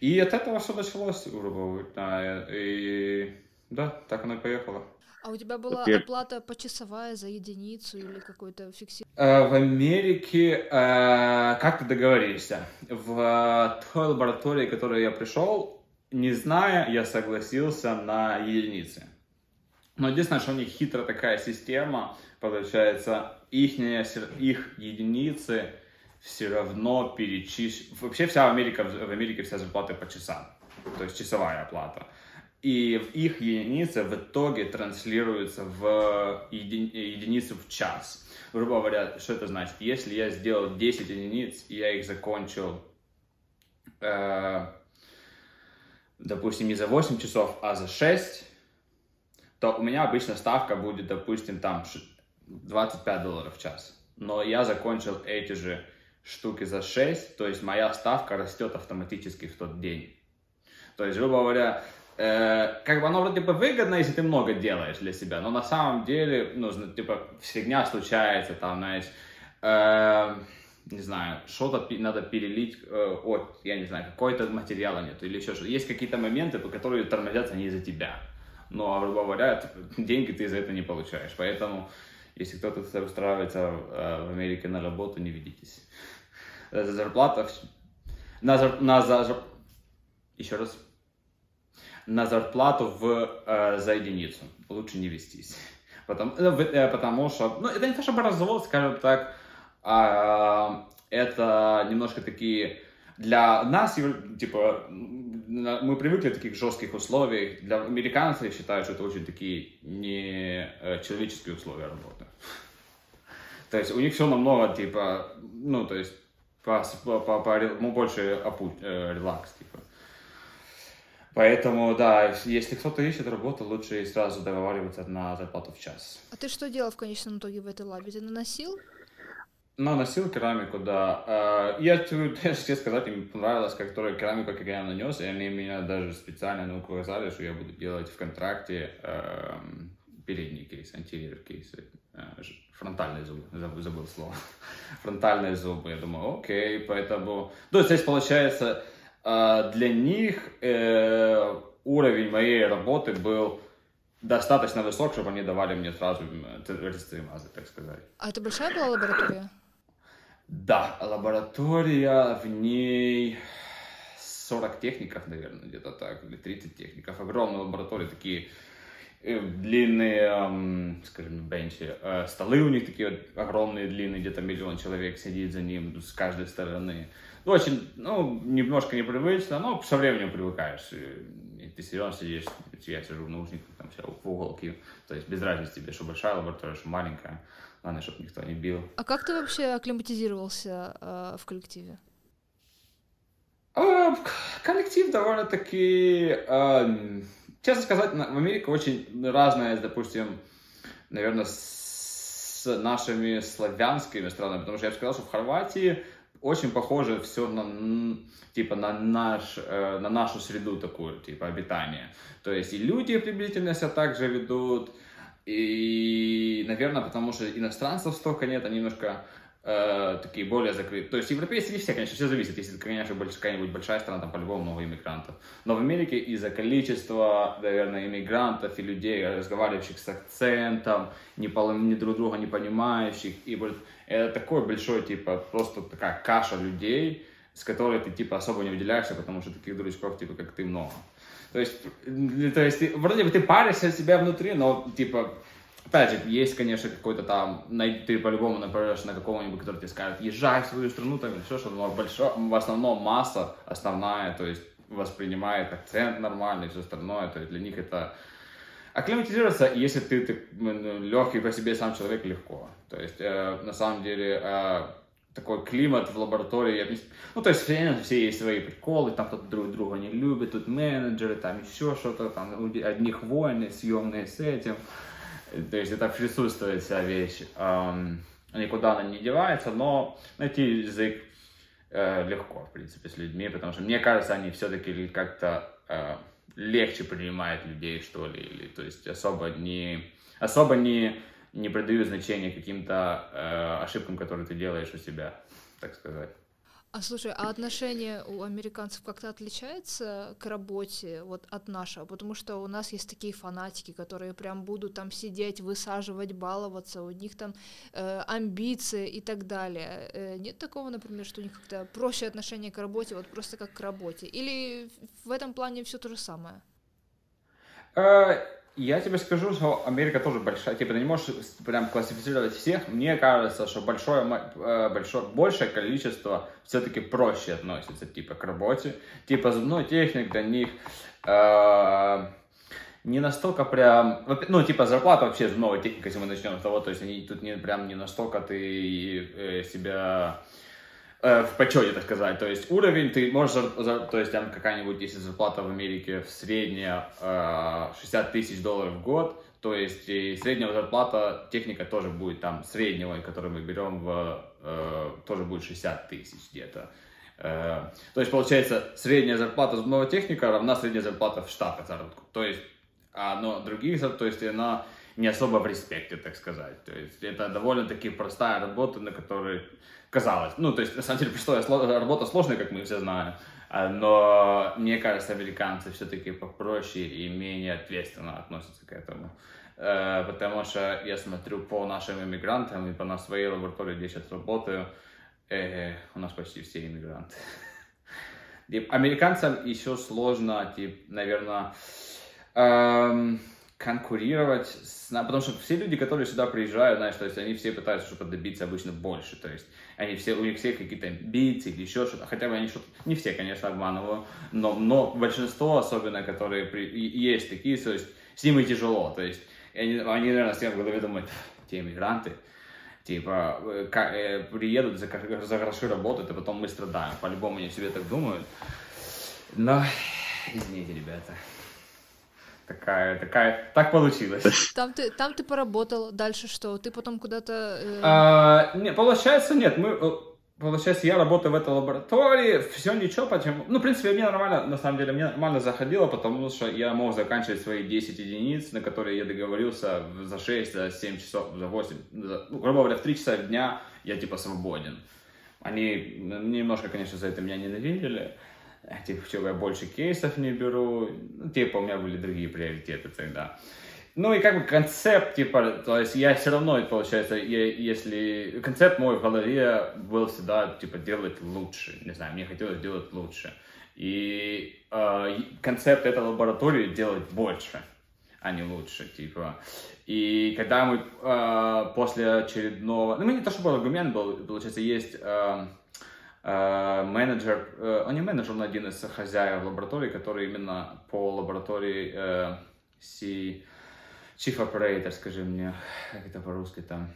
И от этого все началось, грубо говоря. И да, так оно и поехало. А у тебя была Теперь... оплата почасовая за единицу или какой-то фиксированный? Э, в Америке э, как ты договоришься? В той лаборатории, в которой я пришел, не зная, я согласился на единицы. Но единственное, что у них хитрая такая система, получается, их, их единицы все равно перечислить. Вообще вся Америка, в Америке вся зарплата по часам, то есть часовая оплата. И их единицы в итоге транслируется в еди... единицу в час. Грубо говоря, что это значит? Если я сделал 10 единиц, и я их закончил, э, допустим, не за 8 часов, а за 6, то у меня обычно ставка будет, допустим, там 25 долларов в час. Но я закончил эти же штуки за 6, то есть моя ставка растет автоматически в тот день. То есть, грубо говоря, э, как бы оно вроде бы выгодно, если ты много делаешь для себя, но на самом деле, ну, типа, фигня случается, там, знаешь, э, не знаю, что-то надо перелить э, от, я не знаю, какой-то материала нет, или еще что-то. Есть какие-то моменты, по которые тормозятся не из-за тебя. Ну, а, грубо говоря, [LAUGHS] деньги ты за это не получаешь. Поэтому, если кто-то устраивается э, в Америке на работу, не ведитесь. Э, зарплата на, зар, на зар, еще раз на зарплату в, э, за единицу лучше не вестись. Потому, э, э, потому что, ну, это не то, чтобы развод, скажем так, а, это немножко такие, для нас, типа, мы привыкли к таких жестких условиях, для американцев я считаю, что это очень такие не э, человеческие условия работы. То есть у них все намного, типа, ну, то есть по, по, по, по, ну, больше опу, э, релакс, типа. Поэтому, да, если кто-то ищет работу, лучше сразу договариваться на зарплату в час. А ты что делал в конечном итоге в этой лабе? Ты наносил? Ну, носил керамику, да. А, я, честно [LAUGHS] сказать, им понравилось, как которая керамика, как я нанес, и они меня даже специально ну, указали, что я буду делать в контракте э, передний кейс, антириор кейс, э, фронтальные зубы, забыл, слово, [LAUGHS] фронтальные зубы, я думаю, окей, поэтому, то есть здесь получается, э, для них э, уровень моей работы был достаточно высок, чтобы они давали мне сразу резцы мазы, так сказать. А это большая была лаборатория? Да, лаборатория, в ней 40 техников, наверное, где-то так, или 30 техников. Огромные лаборатории, такие длинные, скажем, бенчи. Столы у них такие вот огромные, длинные, где-то миллион человек сидит за ним с каждой стороны. Ну, очень, ну, немножко непривычно, но со временем привыкаешь. И ты все равно сидишь, я сижу в наушниках, там все в уголке. То есть без разницы тебе, что большая лаборатория, что маленькая. Главное, чтобы никто не бил. А как ты вообще акклиматизировался э, в коллективе? А, коллектив довольно-таки, э, честно сказать, в Америке очень разная, допустим, наверное, с нашими славянскими странами, потому что я бы сказал, что в Хорватии очень похоже все на типа на наш э, на нашу среду такую типа обитания. То есть и люди приблизительно себя так же ведут, и, наверное, потому что иностранцев столько нет, они немножко э, такие более закрытые. То есть европейцы не все, конечно, все зависит. Если, конечно, какая-нибудь большая страна, там по-любому много иммигрантов. Но в Америке из-за количества, наверное, иммигрантов и людей, разговаривающих с акцентом, не, не друг друга не понимающих, и вот это такой большой, типа, просто такая каша людей, с которой ты, типа, особо не выделяешься, потому что таких дурачков, типа, как ты, много. То есть, то есть ты, вроде бы ты паришься себя внутри, но, типа, опять есть, конечно, какой-то там, ты по-любому нападешь на какого-нибудь, который тебе скажет, езжай в свою страну, там, все, что, но большое, в основном масса основная, то есть, воспринимает акцент нормальный все остальное, то есть, для них это Акклиматизироваться, если ты, ты ну, легкий по себе сам человек, легко. То есть, э, на самом деле, э, такой климат в лаборатории. Ну, то есть, все, все есть свои приколы, там кто-то друг друга не любит, тут менеджеры, там еще что-то, там одних войны, съемные с этим. То есть, это присутствует вся вещь. Эм, никуда она не девается, но найти язык э, легко, в принципе, с людьми, потому что, мне кажется, они все-таки как-то э, легче принимает людей, что ли, или, то есть особо не, особо не, не придают значения каким-то э, ошибкам, которые ты делаешь у себя, так сказать. А слушай, а отношение у американцев как-то отличается к работе вот от нашего? Потому что у нас есть такие фанатики, которые прям будут там сидеть, высаживать, баловаться, у них там э, амбиции и так далее. Э, нет такого, например, что у них как-то проще отношение к работе, вот просто как к работе? Или в этом плане все то же самое? Я тебе скажу, что Америка тоже большая, типа ты не можешь прям классифицировать всех. Мне кажется, что большое, э, большое, большее количество все-таки проще относится, типа, к работе. Типа зубной техник для них э, не настолько прям, ну, типа, зарплата вообще зубного техника, если мы начнем с того, то есть они тут не прям не настолько ты э, себя Э, в почете, так сказать. То есть уровень ты можешь, то есть там какая-нибудь, если зарплата в Америке в средняя 60 тысяч долларов в год, то есть и средняя зарплата техника тоже будет там среднего, который мы берем в, э, тоже будет 60 тысяч где-то. Э, то есть получается средняя зарплата зубного техника равна средняя зарплата в Штатах заработку. То есть, а, но других, то есть она не особо в респекте, так сказать. То есть это довольно-таки простая работа, на которой казалось. Ну, то есть, на самом деле, простая работа сложная, как мы все знаем. А, но мне кажется, американцы все-таки попроще и менее ответственно относятся к этому. Э, потому что я смотрю по нашим иммигрантам и по на своей лаборатории, где я сейчас работаю, э, у нас почти все иммигранты. Американцам еще сложно, типа, наверное, эм, конкурировать с... Потому что все люди, которые сюда приезжают, знаешь, то есть они все пытаются что-то добиться обычно больше, то есть они все, у них все какие-то амбиции или еще что-то, хотя бы они что-то, не все, конечно, обманываю, но, но большинство, особенно, которые при... есть такие, то есть с ними тяжело, то есть они, они наверное, с тем в голове думают, те иммигранты, типа, э, как, э, приедут, за, за хорошо работают, и потом мы страдаем, по-любому они себе так думают, но, извините, ребята такая, такая, так получилось. Там ты, там ты поработал, дальше что? Ты потом куда-то... Э... А, не, получается, нет, мы, э, получается, я работаю в этой лаборатории, все ничего, почему, ну, в принципе, мне нормально, на самом деле, мне нормально заходило, потому что я мог заканчивать свои 10 единиц, на которые я договорился за 6, за 7 часов, за 8, за, ну, грубо говоря, в 3 часа дня я, типа, свободен. Они немножко, конечно, за это меня ненавидели, типа, что я больше кейсов не беру, ну, типа, у меня были другие приоритеты тогда. Ну и как бы концепт, типа, то есть я все равно, получается, я, если... Концепт мой в голове был всегда, типа, делать лучше. Не знаю, мне хотелось делать лучше. И э, концепт этой лаборатории делать больше, а не лучше, типа. И когда мы э, после очередного... Ну, не то, чтобы аргумент был, получается, есть э, менеджер, э, он не менеджер, он один из хозяев лаборатории, который именно по лаборатории э, C, Chief Operator, скажи мне, как это по-русски там,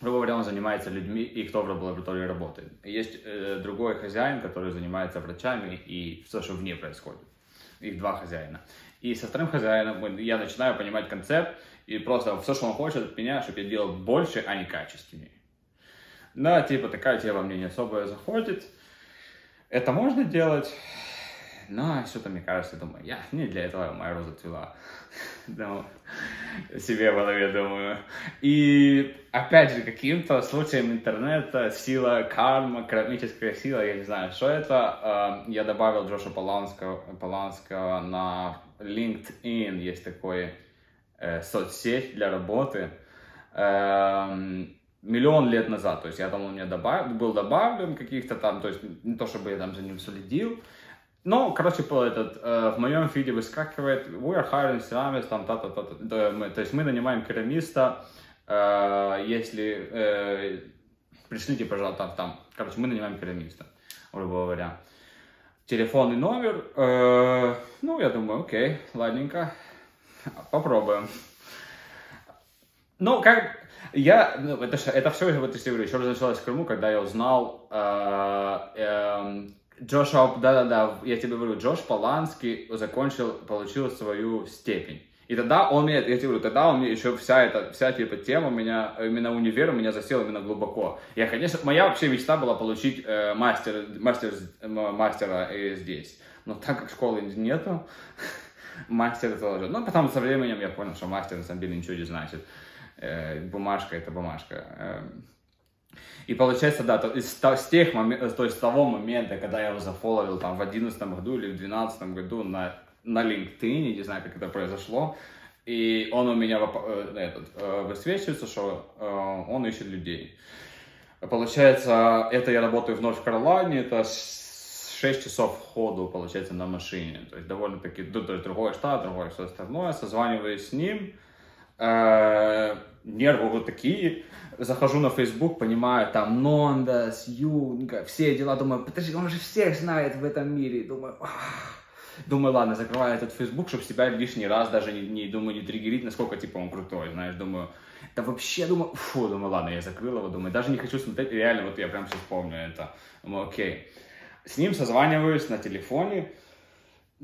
грубо говоря, он занимается людьми, и кто в лаборатории работает. Есть э, другой хозяин, который занимается врачами и все, что вне происходит. Их два хозяина. И со вторым хозяином я начинаю понимать концепт, и просто все, что он хочет от меня, чтобы я делал больше, а не качественнее. Да, типа такая тема мне не особо заходит. Это можно делать, но что-то, мне кажется, думаю, я не для этого моя роза цвела. [LAUGHS] Ну, себе в голове думаю. И, опять же, каким-то случаем интернета, сила карма, кармическая сила, я не знаю, что это, я добавил Джоша Поланского, Поланского на LinkedIn, есть такой э, соцсеть для работы. Эм, миллион лет назад, то есть я там у меня добав... был добавлен каких-то там, то есть не то чтобы я там за ним следил, ну, короче, этот, э, в моем фиде выскакивает we are hiring ceramics, там, та та та, та мы, то есть мы нанимаем керамиста, э, если э, пришлите, пожалуйста, там, там, короче, мы нанимаем керамиста, грубо говоря. Телефонный номер, э, ну, я думаю, окей, ладненько, попробуем. Ну, как, я, ну, это, это все, вот, если говорю, еще раз началось в Крыму, когда я узнал э, э, Джош, да-да-да, я тебе говорю, Джош Поланский закончил, получил свою степень. И тогда он меня, я тебе говорю, тогда он мне еще вся эта, вся типа тема меня, именно универ меня засела именно глубоко. Я, конечно, моя вообще мечта была получить э, мастер, мастер, мастера э, здесь. Но так как школы нету, [LAUGHS] мастер тоже. Ну, потом со временем я понял, что мастер на самом деле ничего не значит. Э, бумажка это бумажка. Э, и получается, да, то, с, с тех моментов, то есть с того момента, когда я его зафоловил там в 2011 году или в 2012 году на, на LinkedIn, не знаю, как это произошло, и он у меня э, этот, э, высвечивается, что э, он ищет людей. Получается, это я работаю в Норф-Каролайне, это 6 часов ходу, получается, на машине. То есть довольно-таки, то другой штат, другое все остальное. Созваниваюсь с ним, э, нервы вот такие, захожу на Facebook, понимаю, там Нондас, Юнга, все дела, думаю, подожди, он же всех знает в этом мире, думаю. Думаю, ладно, закрываю этот Facebook, чтобы себя лишний раз даже не, не думаю, не триггерить, насколько, типа, он крутой, знаешь, думаю, да вообще, думаю, фу, думаю, ладно, я закрыл его, думаю, даже не хочу смотреть, реально, вот я прям сейчас помню это, думаю, окей. С ним созваниваюсь на телефоне,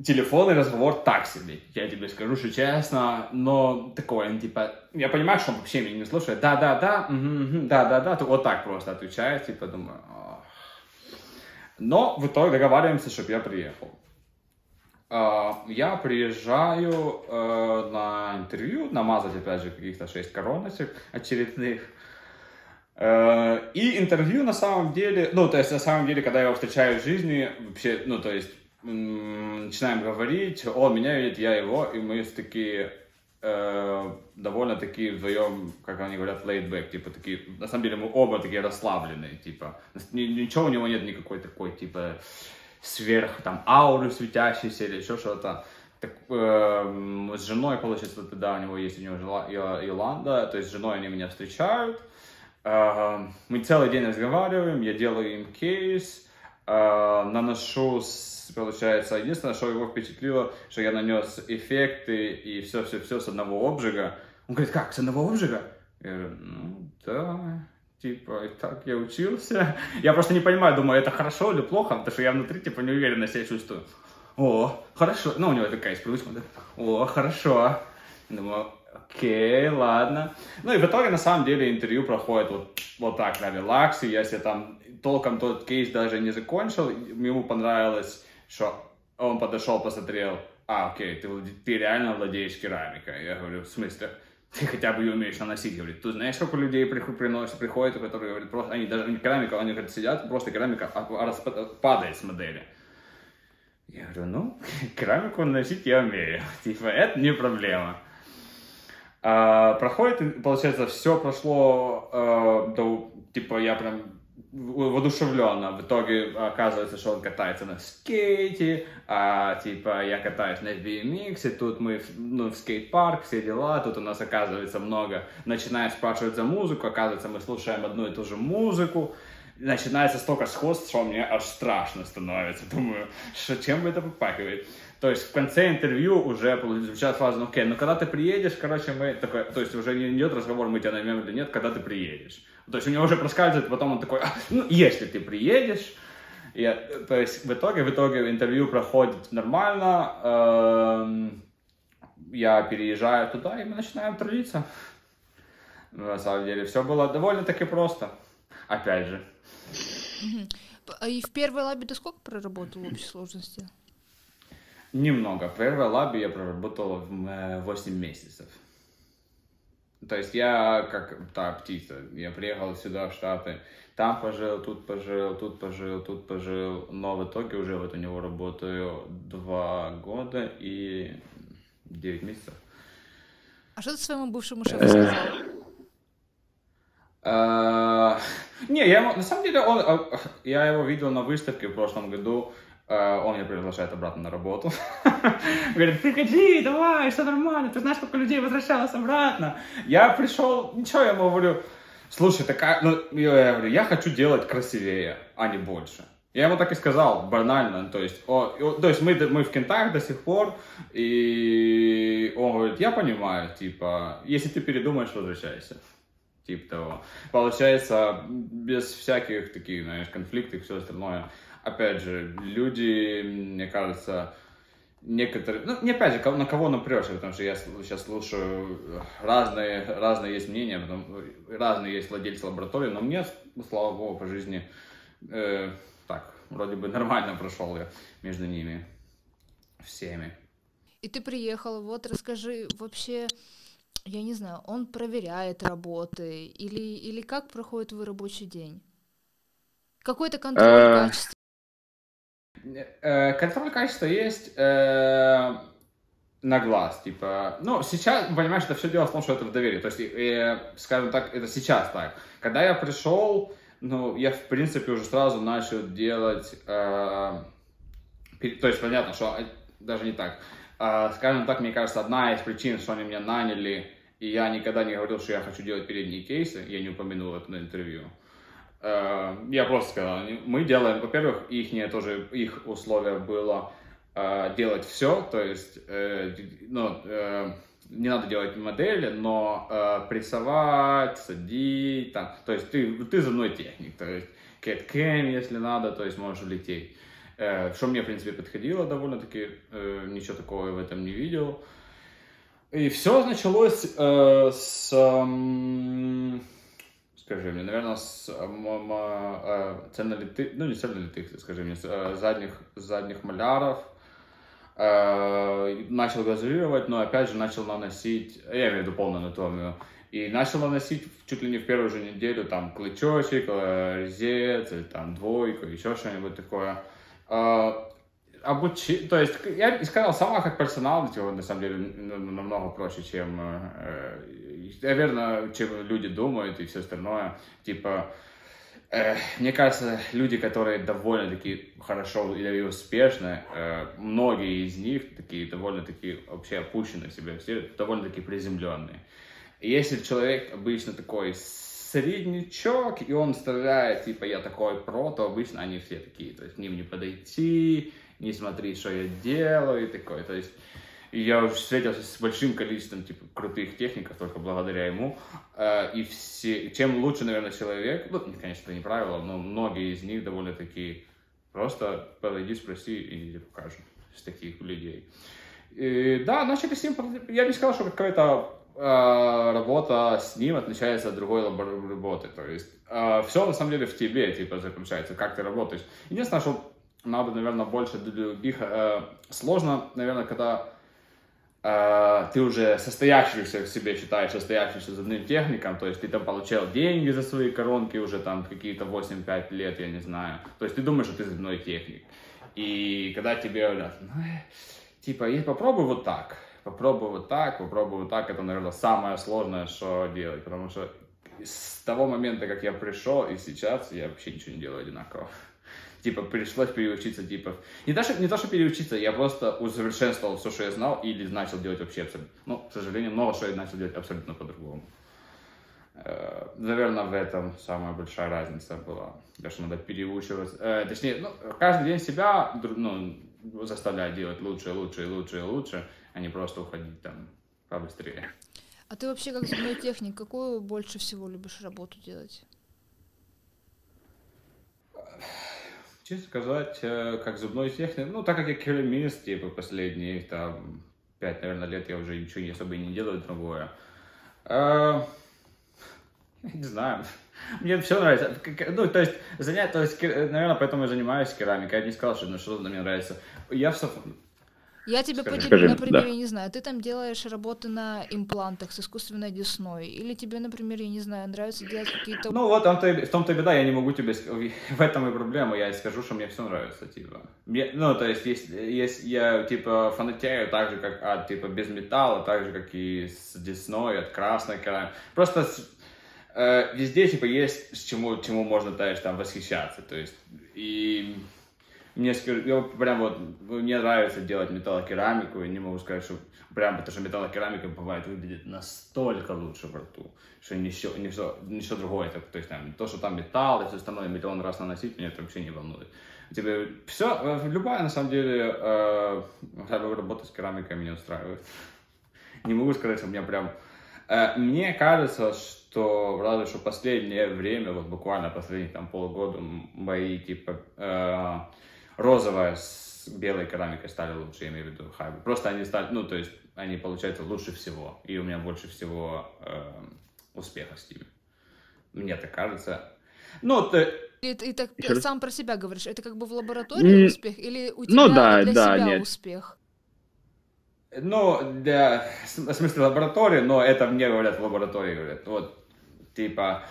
телефонный разговор так себе, я тебе скажу, что честно, но такое, он типа, я понимаю, что он вообще меня не слушает, да-да-да, да-да-да, вот так просто отвечает, типа, думаю, но в итоге договариваемся, чтобы я приехал. А, я приезжаю э, на интервью, намазать, опять же, каких-то шесть короночек очередных, э, и интервью на самом деле, ну, то есть, на самом деле, когда я его встречаю в жизни, вообще, ну, то есть, начинаем говорить, он меня видит, я его, и мы такие э, довольно такие вдвоем, как они говорят, laid back, типа такие, на самом деле мы оба такие расслабленные, типа, ничего у него нет никакой такой, типа, сверх, там, ауры светящейся или еще что-то. Так, э, с женой, получается, тогда у него есть, у него жила Иоланда, то есть с женой они меня встречают, э, мы целый день разговариваем, я делаю им кейс, э, наношу получается. Единственное, что его впечатлило, что я нанес эффекты и все-все-все с одного обжига. Он говорит, как, с одного обжига? Я говорю, ну, да, типа, так я учился. Я просто не понимаю, думаю, это хорошо или плохо, потому что я внутри, типа, неуверенно себя чувствую. О, хорошо. Ну, у него такая есть привычка? О, хорошо. Думаю, окей, ладно. Ну и в итоге, на самом деле, интервью проходит вот, вот так, на релаксе. Если там толком тот кейс даже не закончил, ему понравилось что он подошел, посмотрел, а, окей, ты, ты реально владеешь керамикой. Я говорю, в смысле? Ты хотя бы ее умеешь наносить. Говорит, ты знаешь, сколько людей приносят, приходят, которые говорят, просто, они даже не керамика, они говорят, сидят, просто керамика а, а падает с модели. Я говорю, ну, [LAUGHS] керамику наносить я умею. [LAUGHS] Типа, это не проблема. А, проходит, получается, все прошло, а, до, типа, я прям воодушевленно. В итоге оказывается, что он катается на скейте, а типа я катаюсь на BMX, и тут мы ну, в скейт-парк, все дела, тут у нас оказывается много. Начинаем спрашивать за музыку, оказывается, мы слушаем одну и ту же музыку. Начинается столько сходств, что мне аж страшно становится. Думаю, что чем бы это попахивает. То есть в конце интервью уже звучат фразы, ну окей, ну когда ты приедешь, короче, мы такой, то есть уже не идет разговор, мы тебя наймем или нет, когда ты приедешь. То есть у него уже проскальзывает, потом он такой, а, ну, если ты приедешь, и, то есть в итоге, в итоге интервью проходит нормально, эм, я переезжаю туда, и мы начинаем трудиться. На самом деле, все было довольно-таки просто. Опять же. И в первой лабе ты сколько проработал в общей сложности? Немного. В первой лабе я проработал 8 месяцев. То есть я как та птица. Я приехал сюда, в Штаты, там пожил, тут пожил, тут пожил, тут пожил. Но в итоге уже вот у него работаю два года и 9 месяцев. А что ты своему бывшему шефу сказал? А, не, я ему, на самом деле, он, а, я его видел на выставке в прошлом году. А, он меня приглашает обратно на работу. [LAUGHS] Говорит, приходи, давай, все нормально, ты знаешь, сколько людей возвращалось обратно. Я пришел, ничего, я ему говорю, слушай, такая, ну, я говорю, я хочу делать красивее, а не больше. Я ему так и сказал, банально, то есть, о, то есть мы, мы в кентах до сих пор, и он говорит, я понимаю, типа, если ты передумаешь, возвращайся типа того. Получается, без всяких таких, знаешь, конфликтов и все остальное. Опять же, люди, мне кажется, некоторые, ну, не опять же, на кого напрешься, потому что я сейчас слушаю разные, разные есть мнения, потом, разные есть владельцы лаборатории, но мне, слава богу, по жизни э, так, вроде бы нормально прошел я между ними всеми. И ты приехал, вот расскажи вообще, я не знаю, он проверяет работы или, или как проходит твой рабочий день? Какой-то контроль э, качества? Э, контроль качества есть э, на глаз, типа, ну, сейчас, понимаешь, это все дело в том, что это в доверии, то есть, скажем так, это сейчас так. Когда я пришел, ну, я, в принципе, уже сразу начал делать, то есть, понятно, что даже не так, а, скажем так, мне кажется, одна из причин, что они меня наняли, и я никогда не говорил, что я хочу делать передние кейсы, я не упомянул это на интервью. А, я просто сказал, мы делаем, во-первых, их тоже, их условие было а, делать все, то есть, э, ну, э, не надо делать модели, но э, прессовать, садить, там, то есть ты, ты земной техник, то есть CAD-CAM, если надо, то есть можешь улететь. Э, что мне, в принципе, подходило довольно-таки, э, ничего такого в этом не видел. И все началось э, с, скажи мне, наверное, с цельнолитых, ну не цельнолитых, скажи мне, с задних, задних маляров. Начал глазурировать, но опять же начал наносить, я имею в виду полную анатомию, и начал наносить чуть ли не в первую же неделю там клычочек, резец, или там двойку, еще что-нибудь такое. А, обучи... То есть, я сказал, сама как персонал, типа, на самом деле, намного проще, чем, э, наверное, чем люди думают и все остальное. Типа, э, мне кажется, люди, которые довольно-таки хорошо или успешны, э, многие из них такие довольно-таки вообще опущены в себе, все довольно-таки приземленные. И если человек обычно такой среднячок, и он вставляет, типа, я такой про, то обычно они все такие, то есть к ним не подойти, не смотреть, что я делаю, и такой, то есть я уже встретился с большим количеством типа крутых техников только благодаря ему. Э, и все, чем лучше, наверное, человек, ну, конечно, это не правило, но многие из них довольно-таки просто подойди, спроси и покажу с таких людей. И, да, с ним, я не сказал, что какая-то Э, работа с ним отличается от другой работы. То есть э, все на самом деле в тебе типа заключается, как ты работаешь. Единственное, что надо, наверное, больше для других. Сложно, наверное, когда ты уже состоявшийся в себе считаешь состоявшимся зубным техником, то есть ты там получал деньги за свои коронки уже там какие-то 8-5 лет, я не знаю. То есть ты думаешь, что ты зубной техник. И когда тебе говорят, ну, типа, попробуй вот так, попробуй вот так, попробуй вот так, это, наверное, самое сложное, что делать, потому что с того момента, как я пришел, и сейчас я вообще ничего не делаю одинаково. Типа, пришлось переучиться, типа... Не то, что, не то, что переучиться, я просто усовершенствовал все, что я знал, или начал делать вообще абсолютно... Ну, к сожалению, много что я начал делать абсолютно по-другому. Э, Наверное, в этом самая большая разница была. То, что надо переучиваться. Э, точнее, ну, каждый день себя ну, заставлять делать лучше, лучше, лучше, лучше, а не просто уходить там побыстрее. А ты вообще как зубной техник, какую больше всего любишь работу делать? Честно сказать, э, как зубной техник, ну, так как я керамист, типа, последние, там, пять, наверное, лет я уже ничего особо не делаю другое. А, не знаю. [LAUGHS] Мне все нравится. Ну, то есть, занять, то есть, наверное, поэтому я занимаюсь керамикой. Я не сказал, что ну, что-то мне нравится. Я все, я тебе Скажи. поделю, Скажи, например, да. я не знаю, ты там делаешь работы на имплантах с искусственной десной, или тебе, например, я не знаю, нравится делать какие-то... Ну вот, в том-то и- в том-то и беда, я не могу тебе... [LAUGHS] В этом и проблема, я скажу, что мне все нравится, типа. Мне- ну, то есть, если, если я, типа, фанатею так же, как от, типа, без металла, так же, как и с десной, от красной керамики. Просто с- э, везде, типа, есть с чему, чему можно, знаешь, там, восхищаться, то есть, и... Мне я прям вот, мне нравится делать металлокерамику, и не могу сказать, что прям потому что металлокерамика бывает выглядит настолько лучше в рту, что ничего, ничего, ничего другое. Так, то есть там, то, что там металл и все остальное миллион раз наносить, меня это вообще не волнует. Тебе все, любая на самом деле э, работа с керамикой меня устраивает. Не могу сказать, что у меня прям... Э, мне кажется, что разве что последнее время, вот буквально последние там полгода, мои типа э, розовая с белой керамикой стали лучше, я имею в виду хайбы. Просто они стали, ну, то есть они получаются лучше всего. И у меня больше всего э, успеха с ними. Мне так кажется. Ну, ты, И ты так раз. сам про себя говоришь, это как бы в лаборатории М, успех, или у тебя ну да, для да, себя нет. успех? Ну, для, в смысле лаборатории, но это мне говорят в лаборатории, говорят, вот, типа,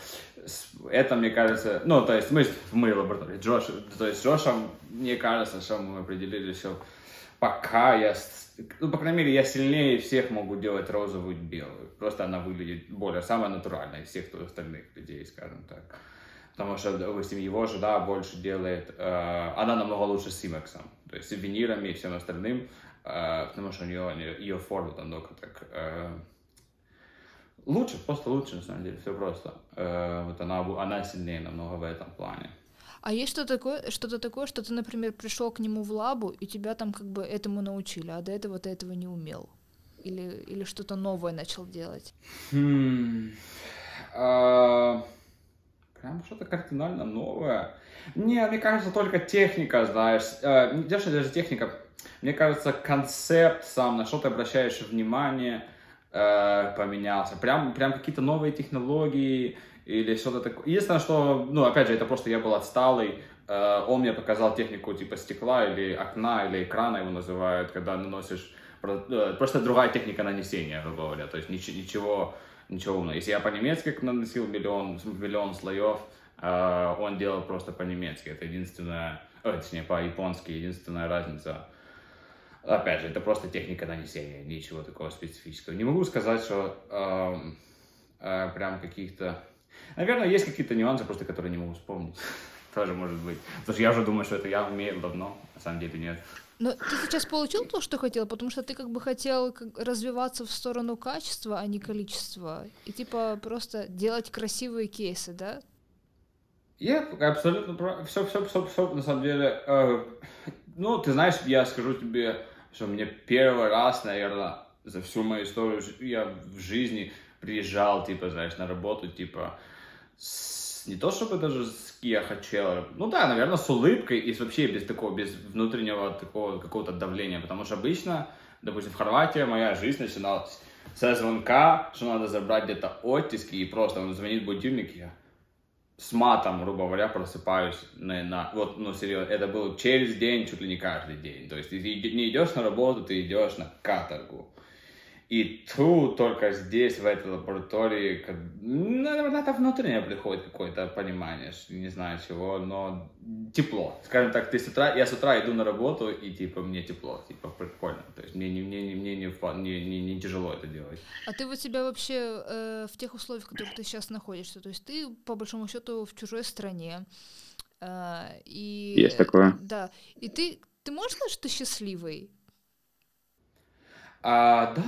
это, мне кажется, ну, то есть мы в моей лаборатории, Джош, то есть с Джошем, мне кажется, что мы определили, что пока я, ну, по крайней мере, я сильнее всех могу делать розовую и белую, просто она выглядит более, самая натуральная из всех остальных людей, скажем так. Потому что, допустим, его жена больше делает, э, она намного лучше с Симексом, то есть с винирами и всем остальным, э, потому что у нее ее форма намного так э, лучше, просто лучше на самом деле, все просто. Э, вот она, она сильнее намного в этом плане. А есть что такое, что-то такое, что ты, например, пришел к нему в лабу, и тебя там как бы этому научили, а до этого ты этого не умел? Или, или что-то новое начал делать? Хм. А, Прям что-то кардинально новое. Не, мне кажется, только техника, знаешь. э, Не даже, даже техника. Мне кажется, концепт сам, на что ты обращаешь внимание, э, поменялся. Прям, прям какие-то новые технологии или что-то такое. Единственное, что, ну, опять же, это просто я был отсталый. Э, Он мне показал технику типа стекла или окна, или экрана его называют, когда наносишь... э, Просто другая техника нанесения, грубо говоря. То есть нич- ничего, ничего умного. Если я по-немецки наносил миллион, миллион слоев, он делал просто по-немецки. Это единственная, э, точнее, по-японски единственная разница. Опять же, это просто техника нанесения, ничего такого специфического. Не могу сказать, что эм, э, прям каких-то... Наверное, есть какие-то нюансы, просто которые не могу вспомнить. [LAUGHS] Тоже может быть. Потому что я уже думаю, что это я умею давно, на самом деле нет. Но ты сейчас получил то, что хотел, потому что ты как бы хотел развиваться в сторону качества, а не количества. И типа просто делать красивые кейсы, да? Я абсолютно прав. Все, все, все, все, на самом деле. э, ну, ты знаешь, я скажу тебе, что мне первый раз, наверное, за всю мою историю, я в жизни приезжал, типа, знаешь, на работу, типа, с- не то чтобы даже с Kia хотел, ну да, наверное, с улыбкой и вообще без такого, без внутреннего такого какого-то давления, потому что обычно, допустим, в Хорватии моя жизнь начиналась со звонка, что надо забрать где-то оттиски, и просто он звонит будильник, я с матом, грубо говоря, просыпаюсь на, на- вот, ну, серьезно, это было через день, чуть ли не каждый день. То есть ты не идешь на работу, ты идешь на каторгу. И тут, только здесь, в этой лаборатории, как, ну, наверное, это внутреннее приходит какое-то понимание, не знаю чего, но тепло. Скажем так, ты с утра, я с утра иду на работу, и типа мне тепло, типа прикольно. То есть мне, не мне, не мне не, не, не, не тяжело это делать. А ты вот себя вообще э, в тех условиях, в которых ты сейчас находишься, то есть ты, по большому счету, в чужой стране, э, и... Есть такое. Да, и ты, ты можешь сказать, что ты счастливый? А, да,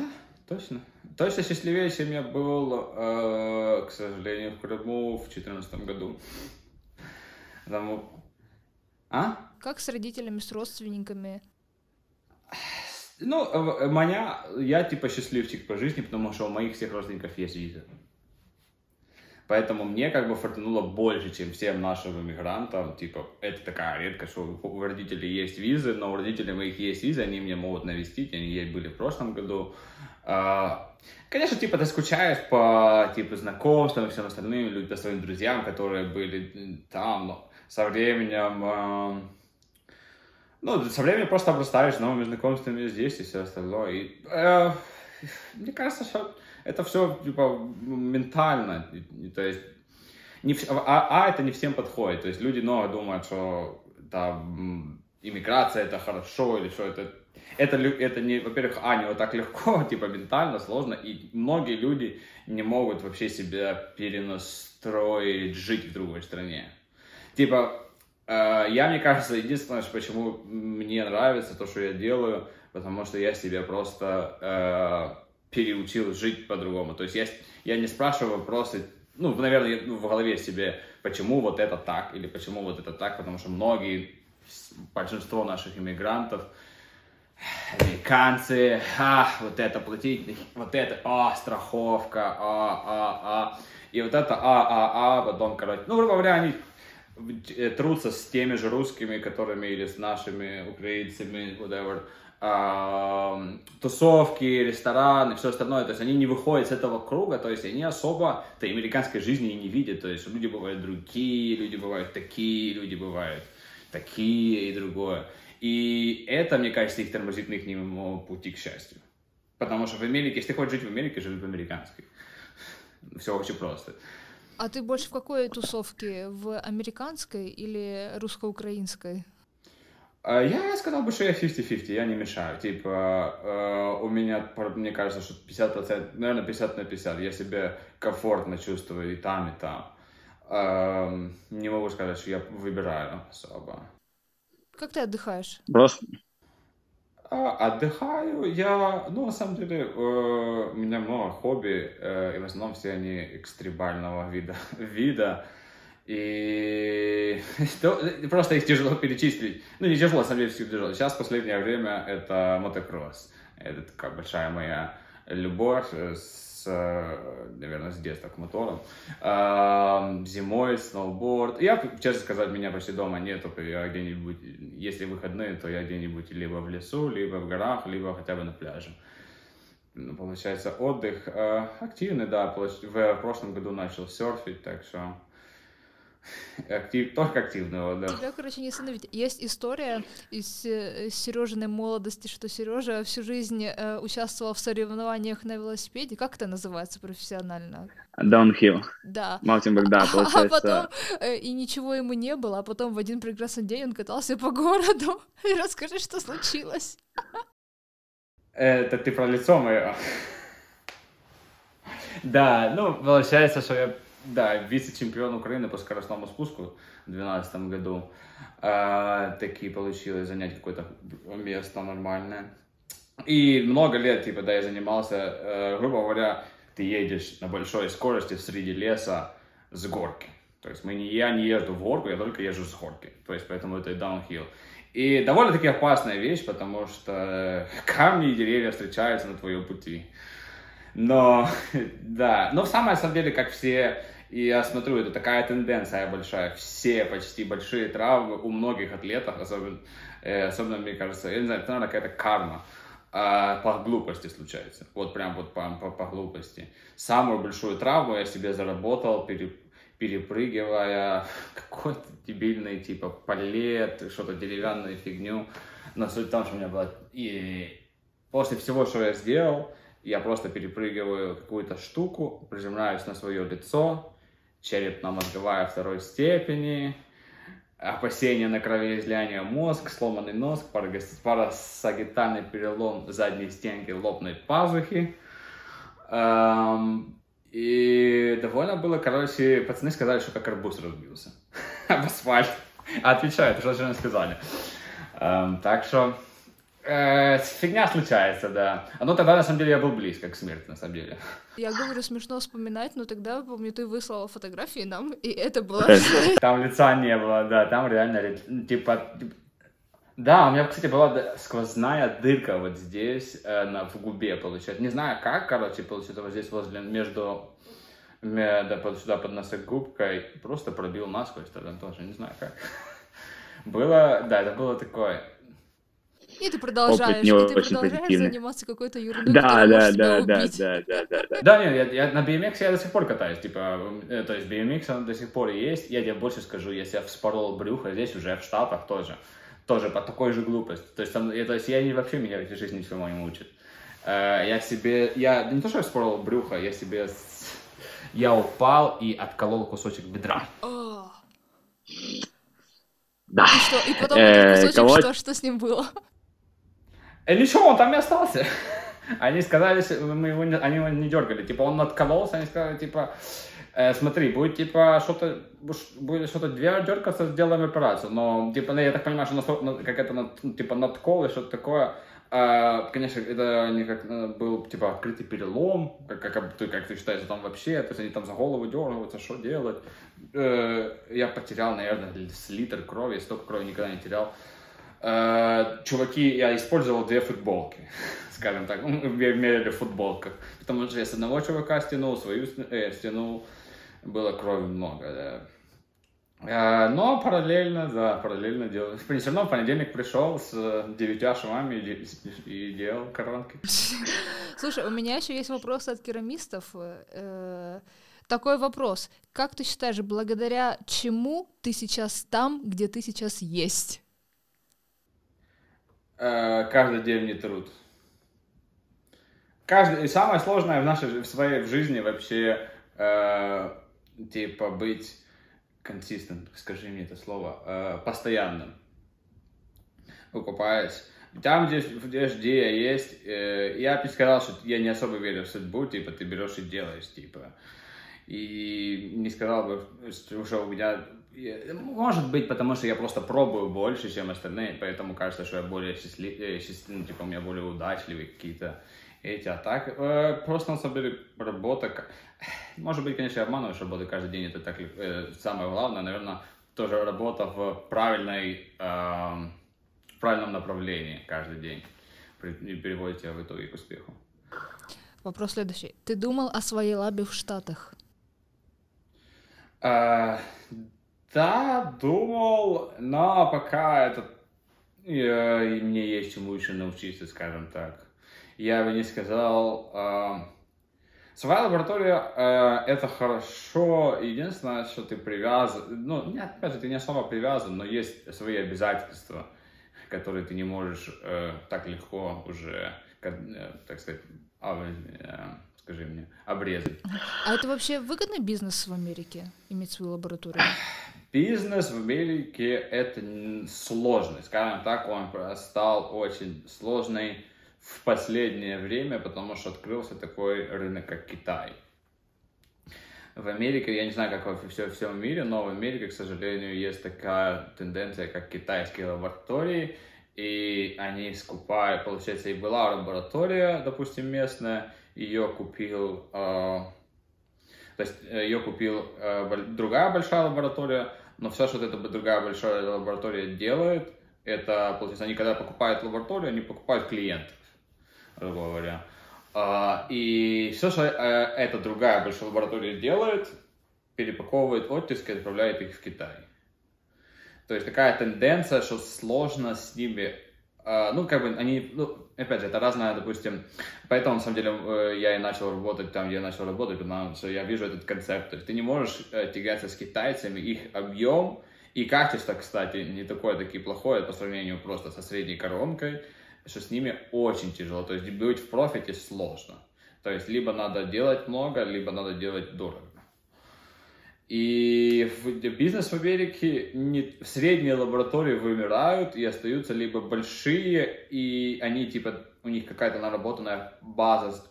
точно. Точно счастливее, чем я был, э, к сожалению, в Крыму в 2014 году. Потому... А? Как с родителями, с родственниками? Ну, меня, я типа счастливчик по жизни, потому что у моих всех родственников есть виза. Поэтому мне как бы фартануло больше, чем всем нашим иммигрантам. Типа, это такая редкость, что у родителей есть визы, но у родителей моих есть визы, они меня могут навестить, они ей были в прошлом году. А, конечно, типа, ты скучаешь по, типа, знакомствам и всем остальным, по своим друзьям, которые были там, но со временем... А, ну, со временем просто обрастаешь новыми знакомствами здесь и все остальное. И, э, мне кажется, что это все типа ментально, то есть не, а, а это не всем подходит, то есть люди много думают, что там иммиграция это хорошо или что это это, это не, во-первых, а, не вот так легко, [LAUGHS] типа ментально сложно, и многие люди не могут вообще себя перенастроить жить в другой стране. Типа, э, я, мне кажется, единственное, почему мне нравится то, что я делаю, потому что я себя просто э, переучил жить по-другому. То есть я, я не спрашиваю вопросы, ну, наверное, в голове себе, почему вот это так или почему вот это так, потому что многие, большинство наших иммигрантов, американцы, а, вот это платить, вот это, а, страховка, а, а, а, и вот это, а, а, а, потом, короче, ну, грубо говоря, они э, трутся с теми же русскими, которыми или с нашими украинцами, whatever, тусовки, рестораны, все остальное, то есть они не выходят с этого круга, то есть они особо той американской жизни и не видят, то есть люди бывают другие, люди бывают такие, люди бывают такие и другое. И это, мне кажется, их тормозит на их пути к счастью. Потому что в Америке, если ты хочешь жить в Америке, живи в американской. [LAUGHS] Все очень просто. А ты больше в какой тусовке? В американской или русско-украинской? А, я сказал бы, что я 50-50, я не мешаю. Типа, э, у меня, мне кажется, что 50%, наверное, 50 на 50. Я себя комфортно чувствую и там, и там. Э, не могу сказать, что я выбираю особо. Как ты отдыхаешь? Просто. А, отдыхаю я, ну, на самом деле, э, у меня много хобби, э, и в основном все они экстремального вида. [LAUGHS] вида. И [LAUGHS] просто их тяжело перечислить. Ну, не тяжело, на самом деле, все тяжело. Сейчас, в последнее время, это мотокросс. Это такая большая моя любовь с, наверное, с детства к моторам. Зимой сноуборд. Я, честно сказать, меня почти дома нету. Я где-нибудь, если выходные, то я где-нибудь либо в лесу, либо в горах, либо хотя бы на пляже. Ну, получается, отдых э, активный, да. В прошлом году начал серфить, так что Актив, только активного, да. Тебя, короче, не остановить. Есть история из э, Сережиной молодости, что Сережа всю жизнь э, участвовал в соревнованиях на велосипеде. Как это называется профессионально? Downhill. Да. Mountain bike, да, получается. А потом, э, и ничего ему не было, а потом в один прекрасный день он катался по городу. [LAUGHS] И расскажи, что случилось. Это ты про лицо мое? Да, ну, получается, что я да, вице-чемпион Украины по скоростному спуску в 2012 году. А, таки получилось занять какое-то место нормальное. И много лет, типа, да, я занимался, э, грубо говоря, ты едешь на большой скорости среди леса с горки. То есть мы не, я не езжу в горку, я только езжу с горки. То есть поэтому это downhill. И довольно-таки опасная вещь, потому что [LAUGHS] камни и деревья встречаются на твоем пути. Но, [LAUGHS] да, но в самом деле, как все и я смотрю, это такая тенденция большая. Все почти большие травмы у многих атлетов, особенно, э, особенно мне кажется, я не знаю, это, наверное, какая-то карма э, по глупости случается. Вот прям вот по, по, по глупости. Самую большую травму я себе заработал, пере, перепрыгивая [LAUGHS] какой-то дебильный типа палет, что-то деревянную фигню. Но суть в том, что у меня было... И после всего, что я сделал, я просто перепрыгиваю какую-то штуку, приземляюсь на свое лицо, черепно-мозговая второй степени, опасение на кровоизлияние мозг, сломанный нос, парасагитальный перелом задней стенки лобной пазухи. Эм, и довольно было, короче, пацаны сказали, что как арбуз разбился [LAUGHS] об асфальт. Отвечаю, что же они сказали. Эм, так что Э, фигня случается, да. Но тогда, на самом деле, я был близко к смерти, на самом деле. Я говорю, смешно вспоминать, но тогда, помню, ты выслала фотографии нам, и это было... Там лица не было, да, там реально, типа... Да, у меня, кстати, была сквозная дырка вот здесь, э, на, в губе, получается. Не знаю как, короче, получается, вот здесь возле, между, да, под, сюда под носогубкой, просто пробил насквозь тогда тоже, не знаю как. Было, да, это было такое и ты продолжаешь, и ты продолжаешь заниматься какой-то ерундой, да, да, да, да, да, да, да, да. Да, нет, я, я, на BMX я до сих пор катаюсь, типа, э, то есть BMX он до сих пор есть. Я тебе больше скажу, если я вспорол брюхо здесь уже в Штатах тоже, тоже по такой же глупости. То есть, там, я, то есть я не вообще меня в этой жизни ничего не мучит. Uh, я себе, я не то, что я вспорол брюхо, я себе, я упал и отколол кусочек бедра. Да. И что? И потом этот кусочек, что, что с ним было? И ничего, он там и остался. [LAUGHS] Они сказали, мы его не, они его не дергали. Типа, он откололся, они сказали, типа, э, смотри, будет, типа, что-то, будет что-то дергаться, сделаем операцию. Но, типа, ну, я так понимаю, что на, как это, типа, надкол и что-то такое. А, конечно, это не как э, был, типа, открытый перелом, как, как, ты, как ты считаешь, там вообще, то есть они там за голову дергаются, что делать. Э, я потерял, наверное, с литр крови, столько крови никогда не терял. Э, чуваки, я использовал две футболки, [LAUGHS] скажем так, ну, мерили в футболках, потому что я с одного чувака стянул, свою э, стянул, было крови много, да. Э, но параллельно, да, параллельно делал. Все равно в понедельник пришел с девятью швами и, делал коронки. [LAUGHS] Слушай, у меня еще есть вопрос от керамистов. Э, такой вопрос. Как ты считаешь, благодаря чему ты сейчас там, где ты сейчас есть? Э, каждодневный труд. Каждый, и самое сложное в нашей в своей в жизни вообще э, типа быть consistent, скажи мне это слово, э, постоянным. Выкупаясь. Там, где, где, где я есть, э, я бы сказал, что я не особо верю в судьбу, типа, ты берешь и делаешь, типа. И не сказал бы, что у меня может быть, потому что я просто пробую больше, чем остальные, поэтому кажется, что я более счастливый, счастлив, ну, типа у меня более удачливые какие-то эти, а так э, просто на самом деле работа, [SIGHS] может быть, конечно, я обманываю, что работа каждый день, это так э, самое главное, наверное, тоже работа в правильной, э, в правильном направлении каждый день переводит тебя в итоге к успеху. Вопрос следующий. Ты думал о своей лабе в Штатах? Uh, да, думал, но пока это... Я, и мне есть чему еще научиться, скажем так. Я бы не сказал... Э, своя лаборатория э, это хорошо. Единственное, что ты привязан... Ну, нет, опять же, ты не особо привязан, но есть свои обязательства, которые ты не можешь э, так легко уже, как, э, так сказать, э, скажи мне, обрезать. А это вообще выгодный бизнес в Америке, иметь свою лабораторию? Бизнес в Америке это сложный, скажем так, он стал очень сложный в последнее время, потому что открылся такой рынок, как Китай. В Америке, я не знаю, как во всем, всем мире, но в Америке, к сожалению, есть такая тенденция, как китайские лаборатории, и они скупают, получается, и была лаборатория, допустим, местная, ее купил, э, то есть э, ее купил э, другая большая лаборатория, но все, что эта другая большая лаборатория делает, это, получается, они когда покупают лабораторию, они покупают клиентов, грубо говоря. А, и все, что э, эта другая большая лаборатория делает, перепаковывает оттиски и отправляет их в Китай. То есть такая тенденция, что сложно с ними а, ну, как бы они, ну, опять же, это разное, допустим, поэтому, на самом деле, э, я и начал работать там, где я начал работать, потому что я вижу этот концепт, то есть ты не можешь э, тягаться с китайцами, их объем и качество, кстати, не такое таки плохое по сравнению просто со средней коронкой, что с ними очень тяжело, то есть быть в профите сложно. То есть либо надо делать много, либо надо делать дорого. И в бизнес в Америке не, средние лаборатории вымирают и остаются либо большие, и они типа, у них какая-то наработанная база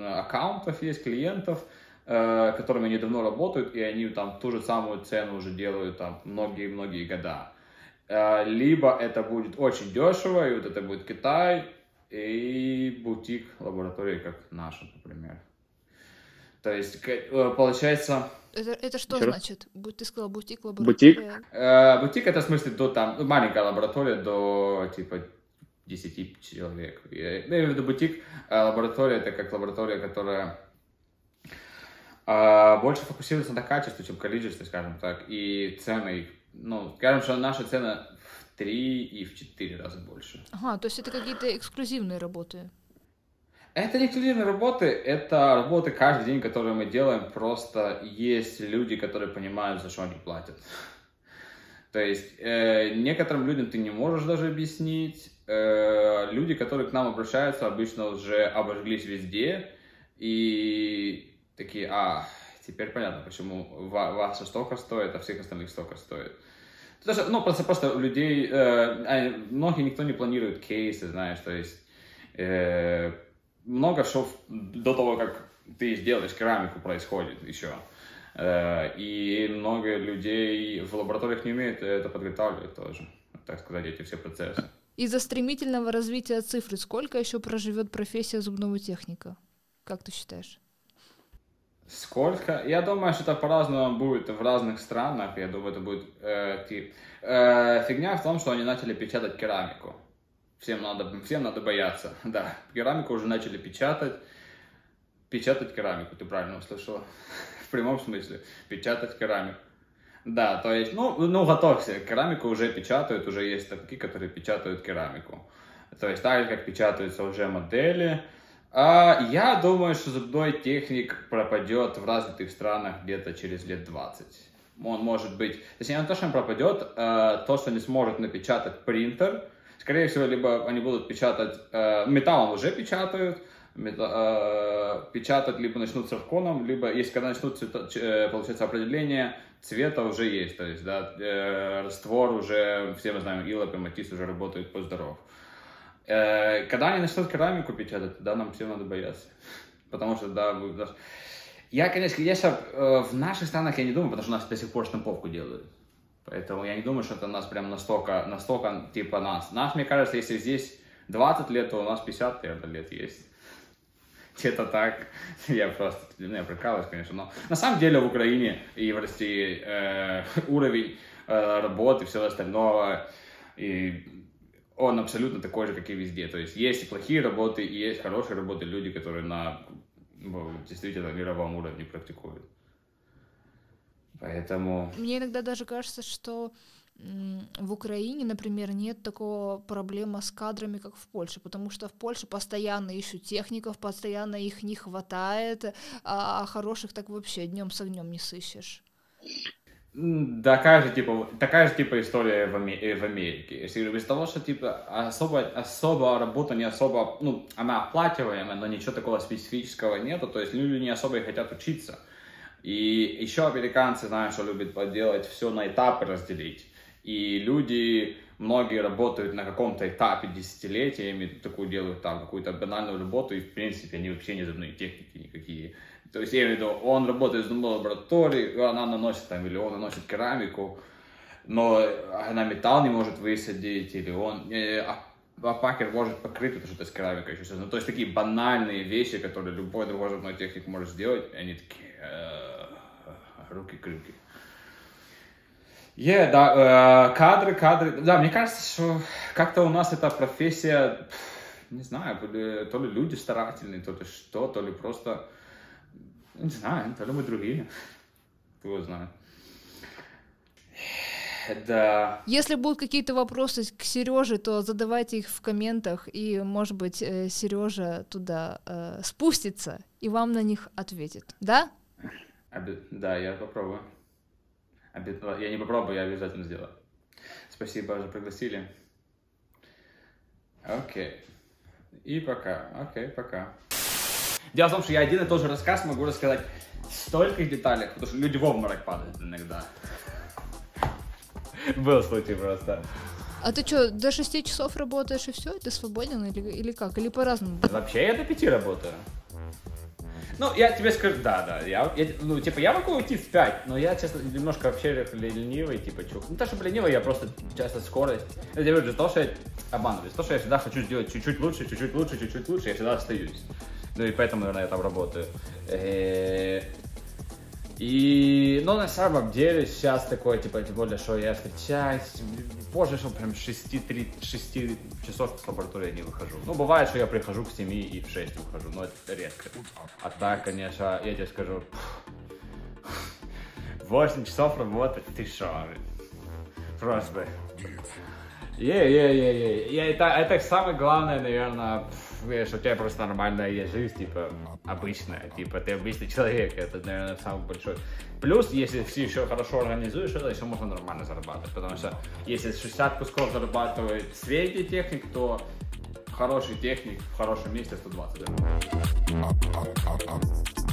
аккаунтов есть, клиентов, э, которыми они давно работают, и они там ту же самую цену уже делают там многие-многие года. Э, либо это будет очень дешево, и вот это будет Китай, и бутик лаборатории, как наша, например. То есть, э, получается... Это, это что Еще раз? значит? Бу- Ты сказал бутик, лаборатория. Э, бутик это в смысле до там, ну, маленькая лаборатория до типа 10 человек. Я имею в виду бутик, а лаборатория это как лаборатория, которая а, больше фокусируется на качестве, чем количестве, скажем так, и цены, ну, скажем, что наши цены в 3 и в 4 раза больше. Ага, то есть это какие-то эксклюзивные работы. Это не эксклюзивные работы, это работы каждый день, которые мы делаем, просто есть люди, которые понимают, за что они платят. То есть э, некоторым людям ты не можешь даже объяснить. Э, люди, которые к нам обращаются, обычно уже обожглись везде и такие, а, теперь понятно, почему ва- ваша столько стоит, а всех остальных столько стоит. Потому ну, просто, просто людей, э, многие никто не планирует кейсы, знаешь, то есть э, много что до того, как ты сделаешь керамику, происходит еще. Э, И много людей в лабораториях не умеют это подготавливать тоже, так сказать, эти все процессы. Из-за стремительного развития цифры сколько еще проживет профессия зубного техника? Как ты считаешь? Сколько? Я думаю, что это по-разному будет в разных странах. Я думаю, это будет э, тип. Э, фигня в том, что они начали печатать керамику. Всем надо, всем надо бояться. [LAUGHS] Да, керамику уже начали печатать. Печатать керамику, ты правильно услышала. [LAUGHS] В прямом смысле. Печатать керамику. Да, то есть, ну, ну, готовься. Керамику уже печатают, уже есть станки, которые печатают керамику. То есть, так как печатаются уже модели. А, я думаю, что зубной техник пропадет в развитых странах где-то через лет 20. Он может быть, точнее, не то, что он пропадет, а, то, что не сможет напечатать принтер, скорее всего, либо они будут печатать, э, металлом уже печатают, мета- э, печатать либо начнут цирконом, либо, если когда начнут, цвета- э, получается, определение цвета уже есть, то есть, да, э, раствор уже, все мы знаем, Илоп и Матис уже работают по здоров. Э, Когда они начнут керамику печатать, да, нам всем надо бояться. Потому что, да, да. я, конечно, я сейчас, э, в наших странах я не думаю, потому что у нас до сих пор штамповку делают. Поэтому я не думаю, что это нас прям настолько, настолько типа нас. Нас, мне кажется, если здесь 20 лет, то у нас 50 наверное, лет есть. Где-то так. [LAUGHS] Я просто, ну, я прикалываюсь, конечно, но на самом деле в Украине и в России э, [LAUGHS] уровень э, работы и всего остального, и он абсолютно такой же, как и везде. То есть есть и плохие работы, и есть хорошие работы, люди, которые на действительно мировом уровне практикуют. Поэтому... Мне иногда даже кажется, что в Украине, например, нет такого проблемы с кадрами, как в Польше, потому что в Польше постоянно ищут техников, постоянно их не хватает, а а хороших так вообще днем с огнем не сыщешь. Такая же, типа, такая же, типа, история в, Аме- э, в Америке. Если без того, что, типа, особо, особо работа не особо, ну, она оплачиваемая, но ничего такого специфического нету, то есть люди не особо и хотят учиться. И еще американцы, знаешь, любят поделать все на этапы разделить. И люди, многие работают на каком-то этапе десятилетиями, такую делают там какую-то банальную работу, и в принципе они вообще не зубные техники никакие. То есть, я имею в виду, он работает в зубной лаборатории, она наносит там, или он наносит керамику, но она металл не может высадить, или он, э, а пакер может покрыть, это с керамикой еще. Ну, то есть, такие банальные вещи, которые любой другой зубной техник может сделать, они такие, э, руки-крюки. Е, да, э, кадры, кадры. Да, мне кажется, что как-то у нас эта профессия, не знаю, то ли, люди старательные, то ли что, то ли просто, не знаю, то ли мы другие. Кто знает. Да. Если будут какие-то вопросы к Сереже, то задавайте их в комментах, и, может быть, Сережа туда э, спустится и вам на них ответит. Да? Обе- Да, я попробую. Обе- Я не попробую, я обязательно сделаю. Спасибо, что пригласили. Окей. И пока. Окей, пока. Дело в том, что я один и тот же рассказ могу рассказать в стольких деталях, потому что люди в обморок падают иногда. Был случай просто. А ты что, до 6 часов работаешь и все? Ты свободен или, или как? Или по-разному? Вообще я до пяти работаю. Ну, я тебе скажу, да, да, я, я, ну, типа, я могу уйти в 5, но я, честно, немножко вообще ленивый, типа, чух. Не то, чтобы ленивый, я просто часто скорость. Я говорю, из-за того, что я обманываю, из-за того, что я всегда хочу сделать чуть-чуть лучше, чуть-чуть лучше, чуть-чуть лучше, я всегда остаюсь. Ну, и поэтому, наверное, я там работаю. И, ну, на самом деле, сейчас такое, типа, тем более, что я встречаюсь, позже, что прям 6, 3, 6 часов с лаборатории я не выхожу. Ну, бывает, что я прихожу к 7 и в 6 выхожу, но это редко. А так, конечно, я тебе скажу, 8 часов работать, ты шо? Просто. Е-е-е-е. Это, это самое главное, наверное, что у тебя просто нормальная есть жизнь, типа, обычная, типа, ты обычный человек, это, наверное, самый большой. Плюс, если все еще хорошо организуешь это, еще можно нормально зарабатывать, потому что если 60 кусков зарабатывает средний техник, то хороший техник в хорошем месте 120 зарабатывает.